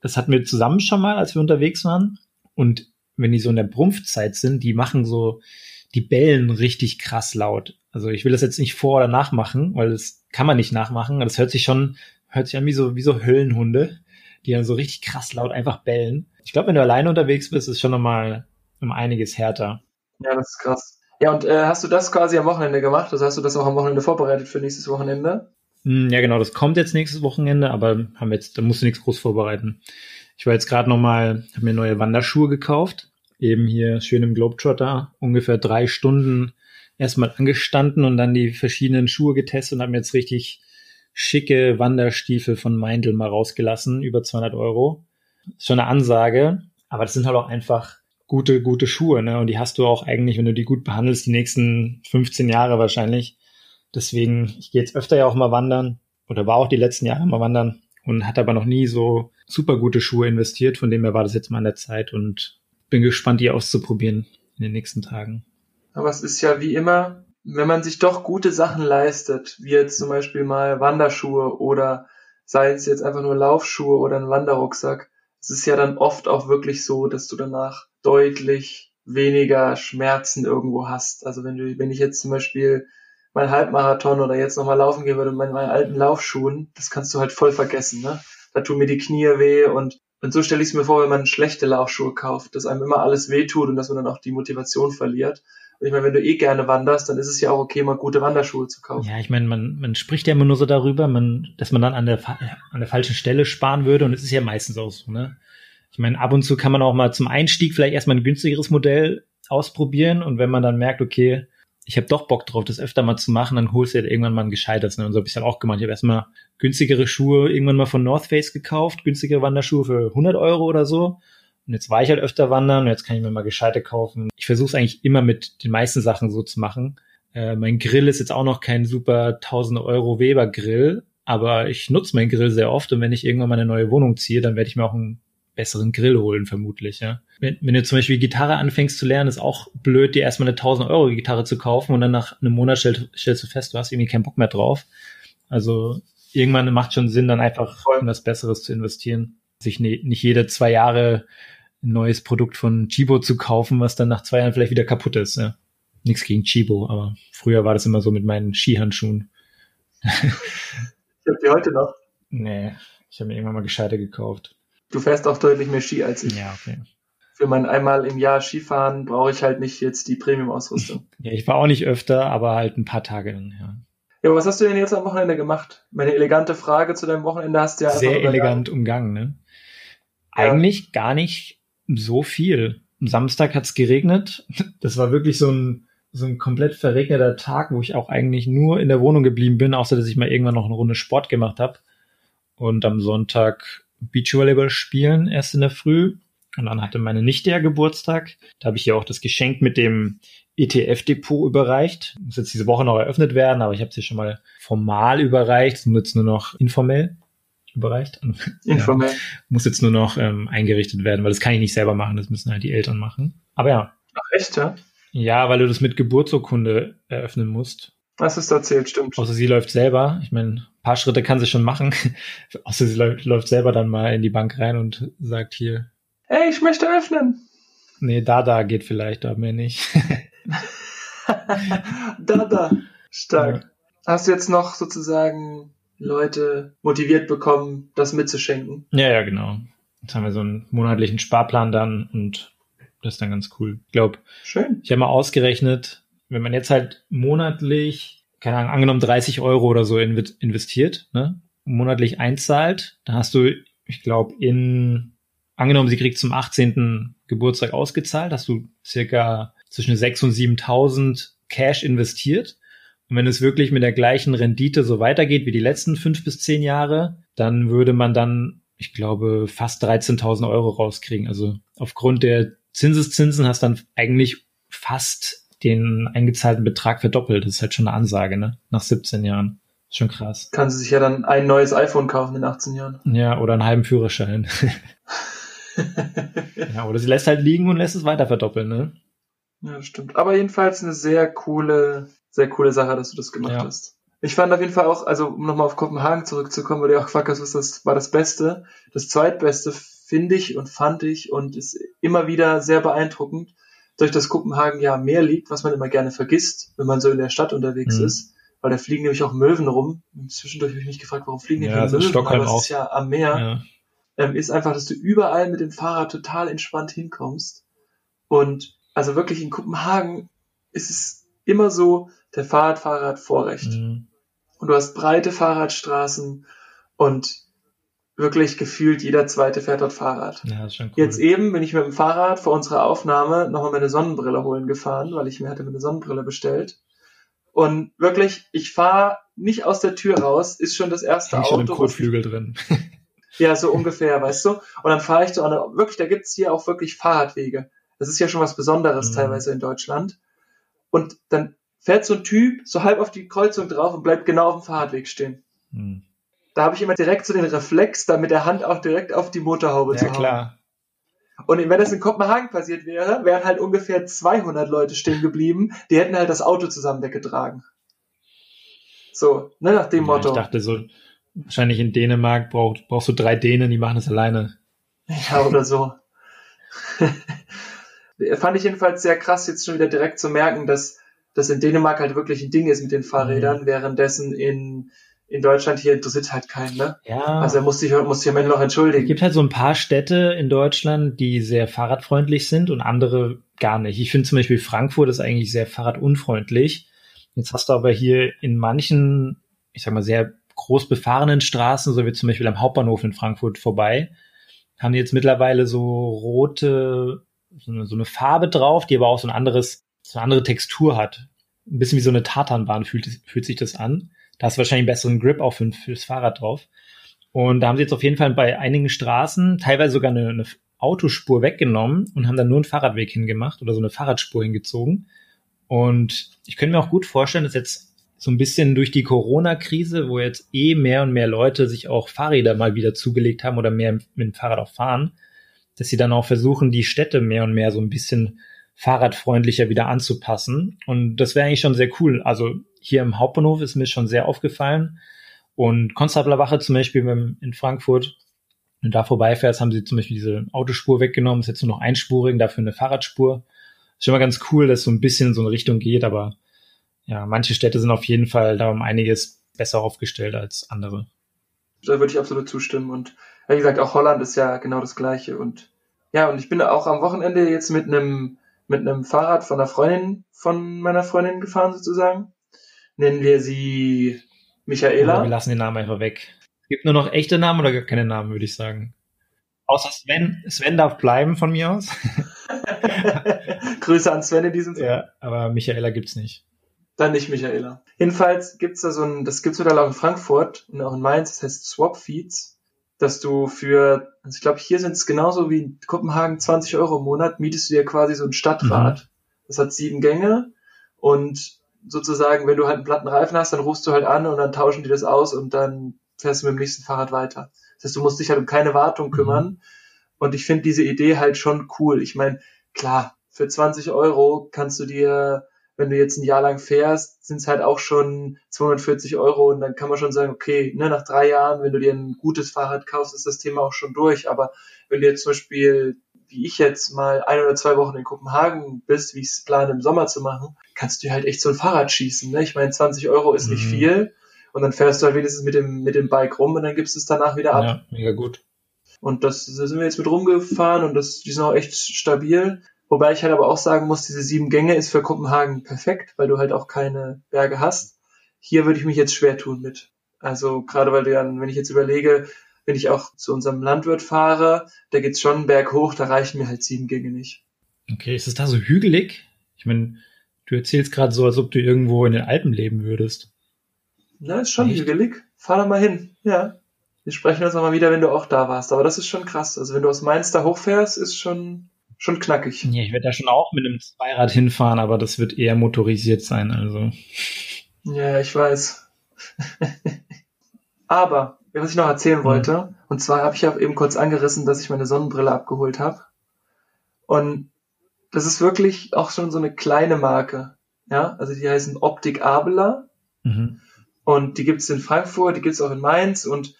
Das hatten wir zusammen schon mal, als wir unterwegs waren. Und wenn die so in der Brumpfzeit sind, die machen so, die bellen richtig krass laut. Also ich will das jetzt nicht vor oder nachmachen, weil das kann man nicht nachmachen. Das hört sich schon, hört sich an wie so, wie so Höllenhunde, die dann so richtig krass laut einfach bellen. Ich glaube, wenn du alleine unterwegs bist, ist schon nochmal um einiges härter. Ja, das ist krass. Ja, und äh, hast du das quasi am Wochenende gemacht? Also hast du das auch am Wochenende vorbereitet für nächstes Wochenende? Hm, ja, genau, das kommt jetzt nächstes Wochenende, aber haben jetzt, da musst du nichts groß vorbereiten. Ich war jetzt gerade nochmal, habe mir neue Wanderschuhe gekauft. Eben hier schön im Globetrotter, ungefähr drei Stunden erstmal angestanden und dann die verschiedenen Schuhe getestet und habe mir jetzt richtig schicke Wanderstiefel von Meindl mal rausgelassen, über 200 Euro. Ist schon eine Ansage, aber das sind halt auch einfach gute, gute Schuhe, ne? Und die hast du auch eigentlich, wenn du die gut behandelst, die nächsten 15 Jahre wahrscheinlich. Deswegen, ich gehe jetzt öfter ja auch mal wandern oder war auch die letzten Jahre mal wandern und hatte aber noch nie so super gute Schuhe investiert. Von dem her war das jetzt mal an der Zeit und bin gespannt, die auszuprobieren in den nächsten Tagen. Aber es ist ja wie immer, wenn man sich doch gute Sachen leistet, wie jetzt zum Beispiel mal Wanderschuhe oder sei es jetzt einfach nur Laufschuhe oder ein Wanderrucksack, es ist ja dann oft auch wirklich so, dass du danach deutlich weniger Schmerzen irgendwo hast. Also wenn du, wenn ich jetzt zum Beispiel mein Halbmarathon oder jetzt nochmal laufen gehen würde mit meinen alten Laufschuhen, das kannst du halt voll vergessen, ne? Da tun mir die Knie weh und, und so stelle ich es mir vor, wenn man schlechte Laufschuhe kauft, dass einem immer alles weh tut und dass man dann auch die Motivation verliert. Ich meine, wenn du eh gerne wanderst, dann ist es ja auch okay, mal gute Wanderschuhe zu kaufen. Ja, ich meine, man, man spricht ja immer nur so darüber, man, dass man dann an der, an der falschen Stelle sparen würde und es ist ja meistens auch so, ne? Ich meine, ab und zu kann man auch mal zum Einstieg vielleicht erstmal ein günstigeres Modell ausprobieren und wenn man dann merkt, okay, ich habe doch Bock drauf, das öfter mal zu machen, dann holst du ja irgendwann mal ein gescheites. Ne? Und so habe ich dann auch gemacht. Ich habe erstmal günstigere Schuhe irgendwann mal von North Face gekauft, günstigere Wanderschuhe für 100 Euro oder so. Und jetzt war ich halt öfter wandern und jetzt kann ich mir mal gescheite kaufen. Ich versuche es eigentlich immer mit den meisten Sachen so zu machen. Äh, mein Grill ist jetzt auch noch kein super 1000 Euro Weber Grill, aber ich nutze meinen Grill sehr oft und wenn ich irgendwann mal eine neue Wohnung ziehe, dann werde ich mir auch einen besseren Grill holen, vermutlich, ja. Wenn, wenn du zum Beispiel Gitarre anfängst zu lernen, ist auch blöd, dir erstmal eine 1000 Euro Gitarre zu kaufen und dann nach einem Monat stellst, stellst du fest, du hast irgendwie keinen Bock mehr drauf. Also irgendwann macht schon Sinn, dann einfach in was Besseres zu investieren. Sich ne, nicht jede zwei Jahre ein neues Produkt von Chibo zu kaufen, was dann nach zwei Jahren vielleicht wieder kaputt ist. Ja. Nichts gegen Chibo, aber früher war das immer so mit meinen Skihandschuhen. ich habe die heute noch. Nee, ich habe mir irgendwann mal gescheite gekauft. Du fährst auch deutlich mehr Ski als ich. Ja, okay. Für mein einmal im Jahr Skifahren brauche ich halt nicht jetzt die Premium-Ausrüstung. ja, ich war auch nicht öfter, aber halt ein paar Tage dann, ja. Ja, was hast du denn jetzt am Wochenende gemacht? Meine elegante Frage zu deinem Wochenende hast du ja Sehr elegant umgangen, ne? Ja. Eigentlich gar nicht so viel. Am Samstag hat's geregnet. Das war wirklich so ein, so ein komplett verregneter Tag, wo ich auch eigentlich nur in der Wohnung geblieben bin, außer dass ich mal irgendwann noch eine Runde Sport gemacht habe. Und am Sonntag Beachvolleyball spielen, erst in der Früh. Und dann hatte meine Nichte ja Geburtstag. Da habe ich ihr auch das Geschenk mit dem ETF-Depot überreicht. Muss jetzt diese Woche noch eröffnet werden, aber ich habe sie schon mal formal überreicht. Es jetzt nur noch informell. Überreicht. Informell. Ja, muss jetzt nur noch ähm, eingerichtet werden, weil das kann ich nicht selber machen, das müssen halt die Eltern machen. Aber ja. Ach, echt, ja? Ja, weil du das mit Geburtsurkunde eröffnen musst. Was ist erzählt, stimmt. Außer sie läuft selber. Ich meine, ein paar Schritte kann sie schon machen. Außer sie läuft, läuft selber dann mal in die Bank rein und sagt hier. Hey, ich möchte öffnen. Nee, Dada geht vielleicht, aber mehr nicht. Dada. Stark. Ja. Hast du jetzt noch sozusagen Leute motiviert bekommen, das mitzuschenken? Ja, ja, genau. Jetzt haben wir so einen monatlichen Sparplan dann und das ist dann ganz cool. Ich glaube, Schön. ich habe mal ausgerechnet, wenn man jetzt halt monatlich, keine Ahnung, angenommen 30 Euro oder so investiert, ne, monatlich einzahlt, dann hast du, ich glaube, in, angenommen, sie kriegt zum 18. Geburtstag ausgezahlt, hast du circa zwischen 6.000 und 7.000 Cash investiert. Und wenn es wirklich mit der gleichen Rendite so weitergeht wie die letzten fünf bis zehn Jahre, dann würde man dann, ich glaube, fast 13.000 Euro rauskriegen. Also aufgrund der Zinseszinsen hast dann eigentlich fast den eingezahlten Betrag verdoppelt. Das ist halt schon eine Ansage, ne? Nach 17 Jahren. Ist schon krass. Kann sie sich ja dann ein neues iPhone kaufen in 18 Jahren. Ja, oder einen halben Führerschein. ja, oder sie lässt halt liegen und lässt es weiter verdoppeln, ne? Ja, das stimmt. Aber jedenfalls eine sehr coole, sehr coole Sache, dass du das gemacht ja. hast. Ich fand auf jeden Fall auch, also um nochmal auf Kopenhagen zurückzukommen, weil du auch gefragt hast, was das war das Beste. Das zweitbeste finde ich und fand ich und ist immer wieder sehr beeindruckend, durch das Kopenhagen ja mehr liegt, was man immer gerne vergisst, wenn man so in der Stadt unterwegs mhm. ist. Weil da fliegen nämlich auch Möwen rum. Zwischendurch habe ich mich gefragt, warum fliegen ja, denn Möwen? Stockholm aber es ist ja am Meer. Ja. Ähm, ist einfach, dass du überall mit dem Fahrrad total entspannt hinkommst. Und also wirklich in Kopenhagen ist es immer so, der Fahrradfahrer hat Vorrecht. Mhm. Und du hast breite Fahrradstraßen und wirklich gefühlt jeder zweite fährt dort Fahrrad. Ja, ist schon cool. Jetzt eben bin ich mit dem Fahrrad vor unserer Aufnahme nochmal meine Sonnenbrille holen gefahren, weil ich mir hatte eine Sonnenbrille bestellt. Und wirklich, ich fahre nicht aus der Tür raus, ist schon das erste Auto. Schon im Kotflügel drin. ja, so ungefähr, weißt du. Und dann fahre ich so, eine, wirklich, da gibt's hier auch wirklich Fahrradwege. Das ist ja schon was Besonderes mhm. teilweise in Deutschland. Und dann fährt so ein Typ so halb auf die Kreuzung drauf und bleibt genau auf dem Fahrradweg stehen. Mhm da habe ich immer direkt so den Reflex, da mit der Hand auch direkt auf die Motorhaube ja, zu hauen. klar. Und wenn das in Kopenhagen passiert wäre, wären halt ungefähr 200 Leute stehen geblieben, die hätten halt das Auto zusammen weggetragen. So, ne, nach dem ja, Motto. Ich dachte so, wahrscheinlich in Dänemark brauch, brauchst du drei Dänen, die machen das alleine. Ja, oder so. Fand ich jedenfalls sehr krass, jetzt schon wieder direkt zu merken, dass das in Dänemark halt wirklich ein Ding ist mit den Fahrrädern, mhm. währenddessen in in Deutschland hier interessiert halt keinen, ne? Ja. Also er muss sich, muss sich am Ende noch entschuldigen. Es gibt halt so ein paar Städte in Deutschland, die sehr fahrradfreundlich sind und andere gar nicht. Ich finde zum Beispiel Frankfurt ist eigentlich sehr fahrradunfreundlich. Jetzt hast du aber hier in manchen, ich sag mal, sehr groß befahrenen Straßen, so wie zum Beispiel am Hauptbahnhof in Frankfurt vorbei, haben die jetzt mittlerweile so rote, so eine, so eine Farbe drauf, die aber auch so ein anderes, so eine andere Textur hat. Ein bisschen wie so eine Tatanbahn fühlt, fühlt sich das an. Da hast du wahrscheinlich einen besseren Grip auch für, fürs Fahrrad drauf. Und da haben sie jetzt auf jeden Fall bei einigen Straßen teilweise sogar eine, eine Autospur weggenommen und haben dann nur einen Fahrradweg hingemacht oder so eine Fahrradspur hingezogen. Und ich könnte mir auch gut vorstellen, dass jetzt so ein bisschen durch die Corona-Krise, wo jetzt eh mehr und mehr Leute sich auch Fahrräder mal wieder zugelegt haben oder mehr mit dem Fahrrad auch fahren, dass sie dann auch versuchen, die Städte mehr und mehr so ein bisschen fahrradfreundlicher wieder anzupassen. Und das wäre eigentlich schon sehr cool. Also hier im Hauptbahnhof ist mir schon sehr aufgefallen. Und Konstablerwache zum Beispiel in Frankfurt, wenn du da vorbeifährst, haben sie zum Beispiel diese Autospur weggenommen, ist jetzt nur noch einspurig, dafür eine Fahrradspur. Ist schon mal ganz cool, dass so ein bisschen in so eine Richtung geht, aber ja, manche Städte sind auf jeden Fall da um einiges besser aufgestellt als andere. Da würde ich absolut zustimmen. Und wie gesagt, auch Holland ist ja genau das Gleiche. Und ja, und ich bin auch am Wochenende jetzt mit einem mit einem Fahrrad von einer Freundin von meiner Freundin gefahren sozusagen nennen wir sie Michaela. Oder wir lassen den Namen einfach weg. Es gibt nur noch echte Namen oder gar keine Namen, würde ich sagen. Außer Sven. Sven darf bleiben von mir aus. Grüße an Sven in diesem Fall. Ja, aber Michaela gibt's nicht. Dann nicht Michaela. Jedenfalls gibt's da so ein, das gibt's sogar auch in Frankfurt und auch in Mainz, das heißt Swap Feeds, dass du für, also ich glaube, hier sind es genauso wie in Kopenhagen 20 Euro im Monat, mietest du dir quasi so ein Stadtrad. Mhm. Das hat sieben Gänge und sozusagen, wenn du halt einen platten Reifen hast, dann rufst du halt an und dann tauschen die das aus und dann fährst du mit dem nächsten Fahrrad weiter. Das heißt, du musst dich halt um keine Wartung Mhm. kümmern. Und ich finde diese Idee halt schon cool. Ich meine, klar, für 20 Euro kannst du dir, wenn du jetzt ein Jahr lang fährst, sind es halt auch schon 240 Euro und dann kann man schon sagen, okay, ne, nach drei Jahren, wenn du dir ein gutes Fahrrad kaufst, ist das Thema auch schon durch. Aber wenn du jetzt zum Beispiel, wie ich jetzt mal ein oder zwei Wochen in Kopenhagen bist, wie ich es plane im Sommer zu machen, kannst du dir halt echt so ein Fahrrad schießen. Ne? Ich meine, 20 Euro ist nicht Mhm. viel und dann fährst du halt wenigstens mit dem, mit dem Bike rum und dann gibst du es danach wieder ab. Ja, mega gut. Und das, da sind wir jetzt mit rumgefahren und das, die sind auch echt stabil. Wobei ich halt aber auch sagen muss, diese sieben Gänge ist für Kopenhagen perfekt, weil du halt auch keine Berge hast. Hier würde ich mich jetzt schwer tun mit. Also gerade weil du ja, wenn ich jetzt überlege, wenn ich auch zu unserem Landwirt fahre, da geht's schon einen Berg hoch, da reichen mir halt sieben Gänge nicht. Okay, ist es da so hügelig? Ich meine, du erzählst gerade so, als ob du irgendwo in den Alpen leben würdest. Na, ist schon Echt? hügelig. Fahr da mal hin. Ja. Wir sprechen uns nochmal wieder, wenn du auch da warst. Aber das ist schon krass. Also wenn du aus Mainz da hochfährst, ist schon, schon knackig. Ja, ich werde da schon auch mit einem Zweirad hinfahren, aber das wird eher motorisiert sein, also. Ja, ich weiß. Aber, was ich noch erzählen wollte, und zwar habe ich ja eben kurz angerissen, dass ich meine Sonnenbrille abgeholt habe. Und das ist wirklich auch schon so eine kleine Marke. Ja, also die heißen Optik Abela Mhm. und die gibt's in Frankfurt, die gibt's auch in Mainz und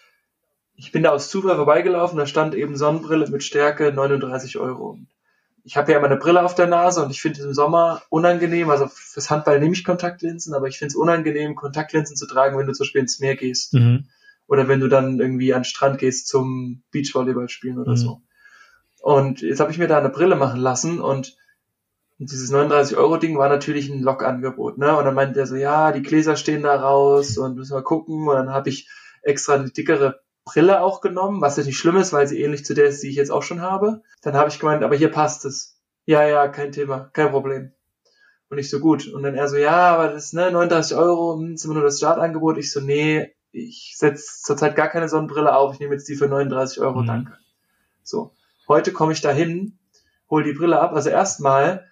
ich bin da aus Zufall vorbeigelaufen, da stand eben Sonnenbrille mit Stärke 39 Euro. Ich habe ja immer eine Brille auf der Nase und ich finde es im Sommer unangenehm, also fürs Handball nehme ich Kontaktlinsen, aber ich finde es unangenehm, Kontaktlinsen zu tragen, wenn du zum Beispiel ins Meer gehst Mhm. oder wenn du dann irgendwie an den Strand gehst zum Beachvolleyball spielen oder Mhm. so. Und jetzt habe ich mir da eine Brille machen lassen und dieses 39-Euro-Ding war natürlich ein Lokangebot, ne? Und dann meinte er so, ja, die Gläser stehen da raus und müssen wir gucken. Und dann habe ich extra eine dickere Brille auch genommen, was ja nicht schlimm ist, weil sie ähnlich zu der ist, die ich jetzt auch schon habe. Dann habe ich gemeint, aber hier passt es. Ja, ja, kein Thema, kein Problem. Und ich so, gut. Und dann er so, ja, aber das, ne, 39 Euro, hm, ist immer nur das Startangebot. Ich so, nee, ich setze zurzeit gar keine Sonnenbrille auf, ich nehme jetzt die für 39 Euro, Mhm. danke. So. Heute komme ich dahin, hol die Brille ab. Also erstmal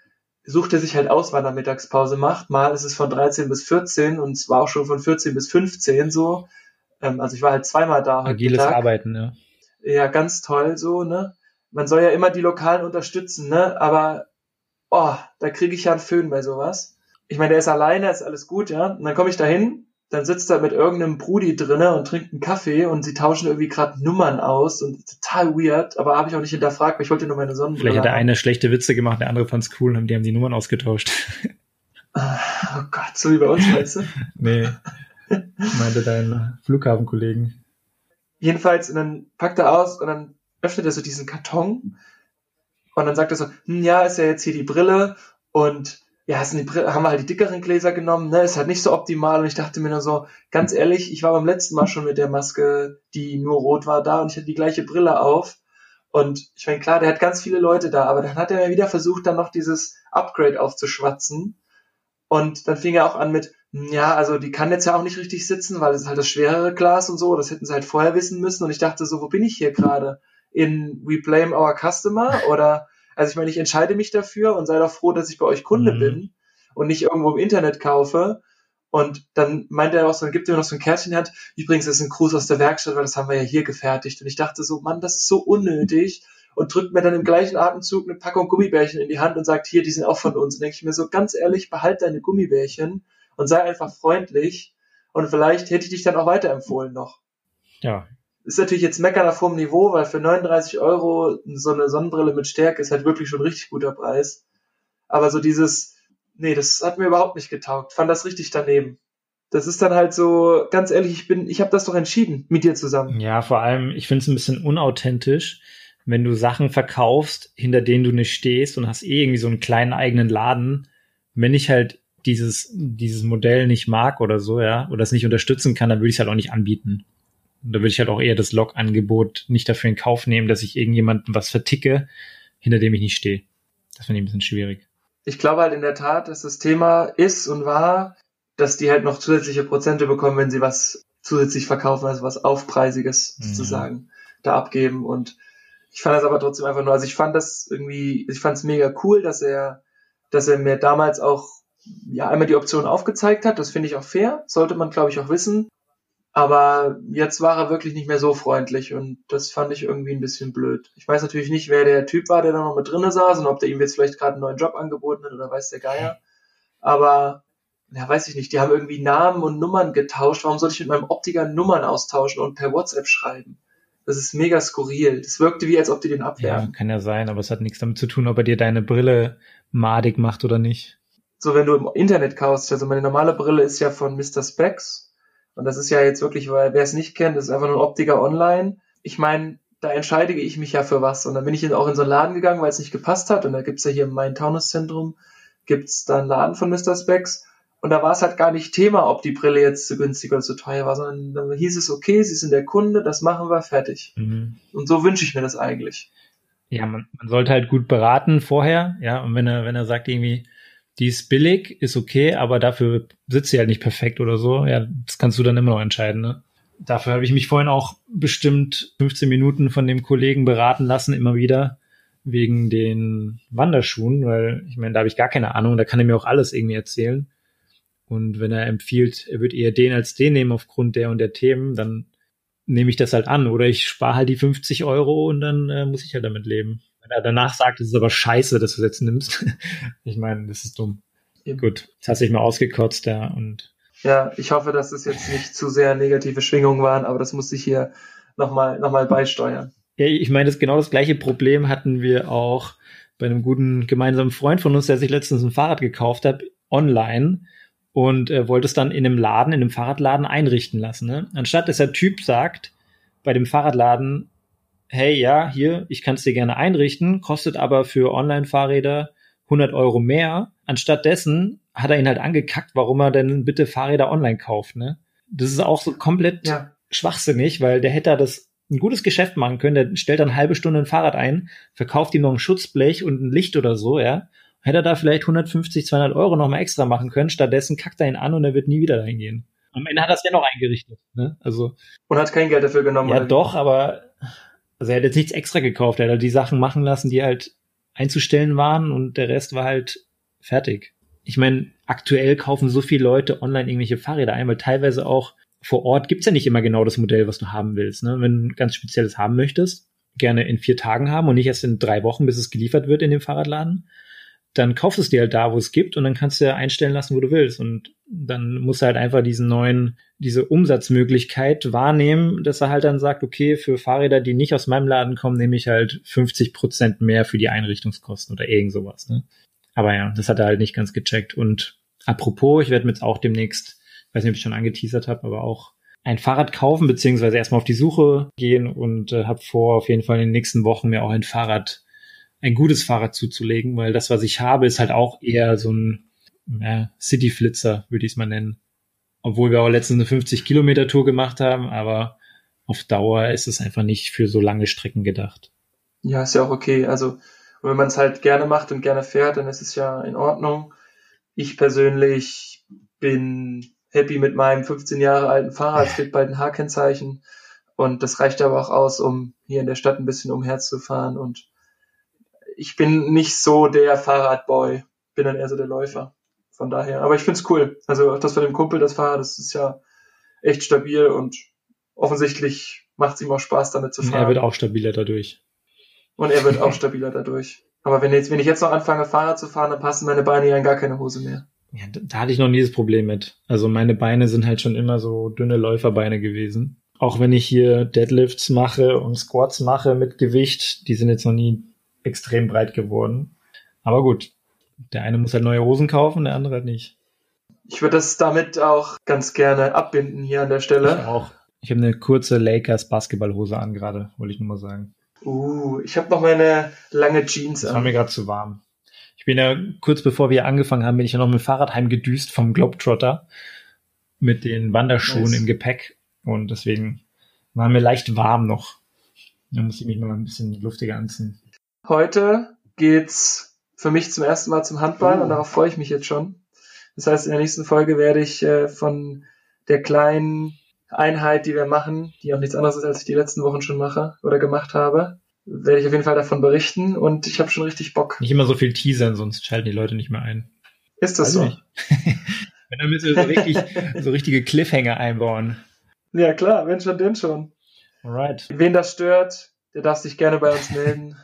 sucht er sich halt aus, wann er Mittagspause macht. Mal ist es von 13 bis 14 und es war auch schon von 14 bis 15 so. Ähm, also ich war halt zweimal da Agiles. Arbeiten, ja. Ja, ganz toll so, ne? Man soll ja immer die Lokalen unterstützen, ne? Aber oh, da kriege ich ja einen Föhn bei sowas. Ich meine, der ist alleine, ist alles gut, ja? Und dann komme ich da hin, dann sitzt er mit irgendeinem Brudi drinne und trinkt einen Kaffee und sie tauschen irgendwie gerade Nummern aus und total weird, aber habe ich auch nicht hinterfragt, weil ich wollte nur meine Sonnenbrille Vielleicht hat der eine schlechte Witze gemacht, der andere fand's cool und die haben die Nummern ausgetauscht. Oh Gott, so wie bei uns, weißt du? nee. Meinte dein Flughafenkollegen. Jedenfalls, und dann packt er aus und dann öffnet er so diesen Karton und dann sagt er so, hm, ja, ist ja jetzt hier die Brille und ja, sind die Brille, haben wir halt die dickeren Gläser genommen, ne, ist halt nicht so optimal und ich dachte mir nur so, ganz ehrlich, ich war beim letzten Mal schon mit der Maske, die nur rot war, da und ich hatte die gleiche Brille auf und ich meine, klar, der hat ganz viele Leute da, aber dann hat er mir wieder versucht, dann noch dieses Upgrade aufzuschwatzen und dann fing er auch an mit, ja, also die kann jetzt ja auch nicht richtig sitzen, weil es ist halt das schwerere Glas und so, das hätten sie halt vorher wissen müssen und ich dachte so, wo bin ich hier gerade? In We Blame Our Customer oder, also ich meine, ich entscheide mich dafür und sei doch froh, dass ich bei euch Kunde Mhm. bin und nicht irgendwo im Internet kaufe. Und dann meinte er auch so, dann gibt er mir noch so ein Kärtchen in die Hand. Übrigens, das ist ein Gruß aus der Werkstatt, weil das haben wir ja hier gefertigt. Und ich dachte so, Mann, das ist so unnötig. Und drückt mir dann im gleichen Atemzug eine Packung Gummibärchen in die Hand und sagt, hier, die sind auch von uns. Und denke ich mir so, ganz ehrlich, behalt deine Gummibärchen und sei einfach freundlich. Und vielleicht hätte ich dich dann auch weiterempfohlen noch. Ja. Ist natürlich jetzt meckern auf hohem Niveau, weil für 39 Euro so eine Sonnenbrille mit Stärke ist halt wirklich schon ein richtig guter Preis. Aber so dieses, nee, das hat mir überhaupt nicht getaugt. Fand das richtig daneben. Das ist dann halt so, ganz ehrlich, ich bin, ich habe das doch entschieden mit dir zusammen. Ja, vor allem, ich finde es ein bisschen unauthentisch, wenn du Sachen verkaufst, hinter denen du nicht stehst und hast eh irgendwie so einen kleinen eigenen Laden. Wenn ich halt dieses, dieses Modell nicht mag oder so, ja, oder es nicht unterstützen kann, dann würde ich es halt auch nicht anbieten. Und da würde ich halt auch eher das Log-Angebot nicht dafür in Kauf nehmen, dass ich irgendjemandem was verticke, hinter dem ich nicht stehe. Das finde ich ein bisschen schwierig. Ich glaube halt in der Tat, dass das Thema ist und war, dass die halt noch zusätzliche Prozente bekommen, wenn sie was zusätzlich verkaufen, also was Aufpreisiges Mhm. sozusagen da abgeben. Und ich fand das aber trotzdem einfach nur, also ich fand das irgendwie, ich fand es mega cool, dass er, dass er mir damals auch ja einmal die Option aufgezeigt hat. Das finde ich auch fair, sollte man glaube ich auch wissen. Aber jetzt war er wirklich nicht mehr so freundlich und das fand ich irgendwie ein bisschen blöd. Ich weiß natürlich nicht, wer der Typ war, der da noch mit drinnen saß und ob der ihm jetzt vielleicht gerade einen neuen Job angeboten hat oder weiß der Geier. Aber, ja, weiß ich nicht, die haben irgendwie Namen und Nummern getauscht. Warum soll ich mit meinem Optiker Nummern austauschen und per WhatsApp schreiben? Das ist mega skurril. Das wirkte wie, als ob die den abwerfen. Ja, kann ja sein, aber es hat nichts damit zu tun, ob er dir deine Brille madig macht oder nicht. So, wenn du im Internet kaufst, also meine normale Brille ist ja von Mr. Specs und das ist ja jetzt wirklich, weil wer es nicht kennt, das ist einfach nur ein Optiker online. Ich meine, da entscheide ich mich ja für was. Und dann bin ich auch in so einen Laden gegangen, weil es nicht gepasst hat. Und da gibt's ja hier im Main-Taunus-Zentrum, gibt's da einen Laden von Mr. Specs. Und da war es halt gar nicht Thema, ob die Brille jetzt zu günstig oder zu teuer war, sondern dann hieß es, okay, Sie sind der Kunde, das machen wir, fertig. Mhm. Und so wünsche ich mir das eigentlich. Ja, man, man sollte halt gut beraten vorher, ja, und wenn er, wenn er sagt irgendwie, die ist billig, ist okay, aber dafür sitzt sie halt nicht perfekt oder so. Ja, das kannst du dann immer noch entscheiden. Ne? Dafür habe ich mich vorhin auch bestimmt 15 Minuten von dem Kollegen beraten lassen, immer wieder wegen den Wanderschuhen, weil ich meine, da habe ich gar keine Ahnung, da kann er mir auch alles irgendwie erzählen. Und wenn er empfiehlt, er wird eher den als den nehmen aufgrund der und der Themen, dann nehme ich das halt an. Oder ich spare halt die 50 Euro und dann äh, muss ich halt damit leben. Wenn er danach sagt, es ist aber scheiße, dass du es jetzt nimmst. ich meine, das ist dumm. Eben. Gut, das hat sich mal ausgekotzt, ja. Und ja, ich hoffe, dass es jetzt nicht zu sehr negative Schwingungen waren, aber das muss ich hier nochmal noch mal beisteuern. Ja, ich meine, das genau das gleiche Problem hatten wir auch bei einem guten gemeinsamen Freund von uns, der sich letztens ein Fahrrad gekauft hat, online und äh, wollte es dann in einem Laden, in einem Fahrradladen einrichten lassen. Ne? Anstatt dass der Typ sagt, bei dem Fahrradladen, hey, ja, hier, ich kann es dir gerne einrichten, kostet aber für Online-Fahrräder 100 Euro mehr. Anstatt dessen hat er ihn halt angekackt, warum er denn bitte Fahrräder online kauft, ne? Das ist auch so komplett ja. schwachsinnig, weil der hätte das ein gutes Geschäft machen können. Der stellt dann eine halbe Stunde ein Fahrrad ein, verkauft ihm noch ein Schutzblech und ein Licht oder so, ja. Hätte er da vielleicht 150, 200 Euro nochmal extra machen können. Stattdessen kackt er ihn an und er wird nie wieder dahin gehen. Am Ende hat er es ja noch eingerichtet, ne? Also. Und hat kein Geld dafür genommen. Ja, doch, aber also er hat jetzt nichts extra gekauft. Er hat halt die Sachen machen lassen, die halt einzustellen waren und der Rest war halt fertig. Ich meine, aktuell kaufen so viele Leute online irgendwelche Fahrräder ein, weil teilweise auch vor Ort gibt's ja nicht immer genau das Modell, was du haben willst. Ne? Wenn du ganz spezielles haben möchtest, gerne in vier Tagen haben und nicht erst in drei Wochen, bis es geliefert wird in dem Fahrradladen, dann kaufst du es dir halt da, wo es gibt und dann kannst du ja einstellen lassen, wo du willst. Und dann musst du halt einfach diesen neuen, diese Umsatzmöglichkeit wahrnehmen, dass er halt dann sagt, okay, für Fahrräder, die nicht aus meinem Laden kommen, nehme ich halt 50 Prozent mehr für die Einrichtungskosten oder irgend sowas. Ne? Aber ja, das hat er halt nicht ganz gecheckt. Und apropos, ich werde mir jetzt auch demnächst, weiß nicht, ob ich schon angeteasert habe, aber auch ein Fahrrad kaufen, beziehungsweise erstmal auf die Suche gehen und äh, habe vor, auf jeden Fall in den nächsten Wochen mir auch ein Fahrrad ein gutes Fahrrad zuzulegen, weil das, was ich habe, ist halt auch eher so ein ja, City-Flitzer, würde ich es mal nennen. Obwohl wir auch letztens eine 50 Kilometer Tour gemacht haben, aber auf Dauer ist es einfach nicht für so lange Strecken gedacht. Ja, ist ja auch okay. Also, wenn man es halt gerne macht und gerne fährt, dann ist es ja in Ordnung. Ich persönlich bin happy mit meinem 15 Jahre alten Fahrrad, es kriegt bald ein H-Kennzeichen. Und das reicht aber auch aus, um hier in der Stadt ein bisschen umherzufahren und ich bin nicht so der Fahrradboy, bin dann eher so der Läufer. Von daher, aber ich find's cool. Also auch das von dem Kumpel, das Fahrrad, das ist ja echt stabil und offensichtlich macht's ihm auch Spaß, damit zu fahren. Er wird auch stabiler dadurch. Und er wird auch stabiler dadurch. Aber wenn, jetzt, wenn ich jetzt noch anfange, Fahrrad zu fahren, dann passen meine Beine ja in gar keine Hose mehr. Ja, da hatte ich noch nie das Problem mit. Also meine Beine sind halt schon immer so dünne Läuferbeine gewesen. Auch wenn ich hier Deadlifts mache und Squats mache mit Gewicht, die sind jetzt noch nie extrem breit geworden. Aber gut, der eine muss halt neue Hosen kaufen, der andere halt nicht. Ich würde das damit auch ganz gerne abbinden hier an der Stelle. Ich auch. Ich habe eine kurze Lakers Basketballhose an gerade, wollte ich nur mal sagen. Uh, ich habe noch meine lange Jeans das an. Das war mir gerade zu warm. Ich bin ja kurz bevor wir angefangen haben, bin ich ja noch mit dem Fahrrad heimgedüst vom Globetrotter mit den Wanderschuhen nice. im Gepäck und deswegen war mir leicht warm noch. Da muss ich mich mal ein bisschen luftiger anziehen. Heute geht's für mich zum ersten Mal zum Handball oh. und darauf freue ich mich jetzt schon. Das heißt, in der nächsten Folge werde ich äh, von der kleinen Einheit, die wir machen, die auch nichts anderes ist, als ich die letzten Wochen schon mache oder gemacht habe, werde ich auf jeden Fall davon berichten und ich habe schon richtig Bock. Nicht immer so viel teasern, sonst schalten die Leute nicht mehr ein. Ist das also so? Wenn dann müssen wir so richtig, so richtige Cliffhanger einbauen. Ja, klar, wenn schon, denn schon. Alright. Wen das stört, der darf sich gerne bei uns melden.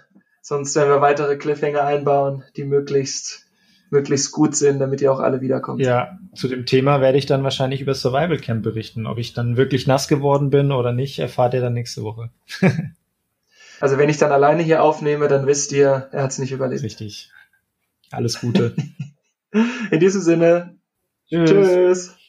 Sonst werden wir weitere Cliffhanger einbauen, die möglichst, möglichst gut sind, damit ihr auch alle wiederkommt. Ja, zu dem Thema werde ich dann wahrscheinlich über Survival Camp berichten. Ob ich dann wirklich nass geworden bin oder nicht, erfahrt ihr dann nächste Woche. also wenn ich dann alleine hier aufnehme, dann wisst ihr, er hat es nicht überlebt. Richtig. Alles Gute. In diesem Sinne, tschüss. tschüss.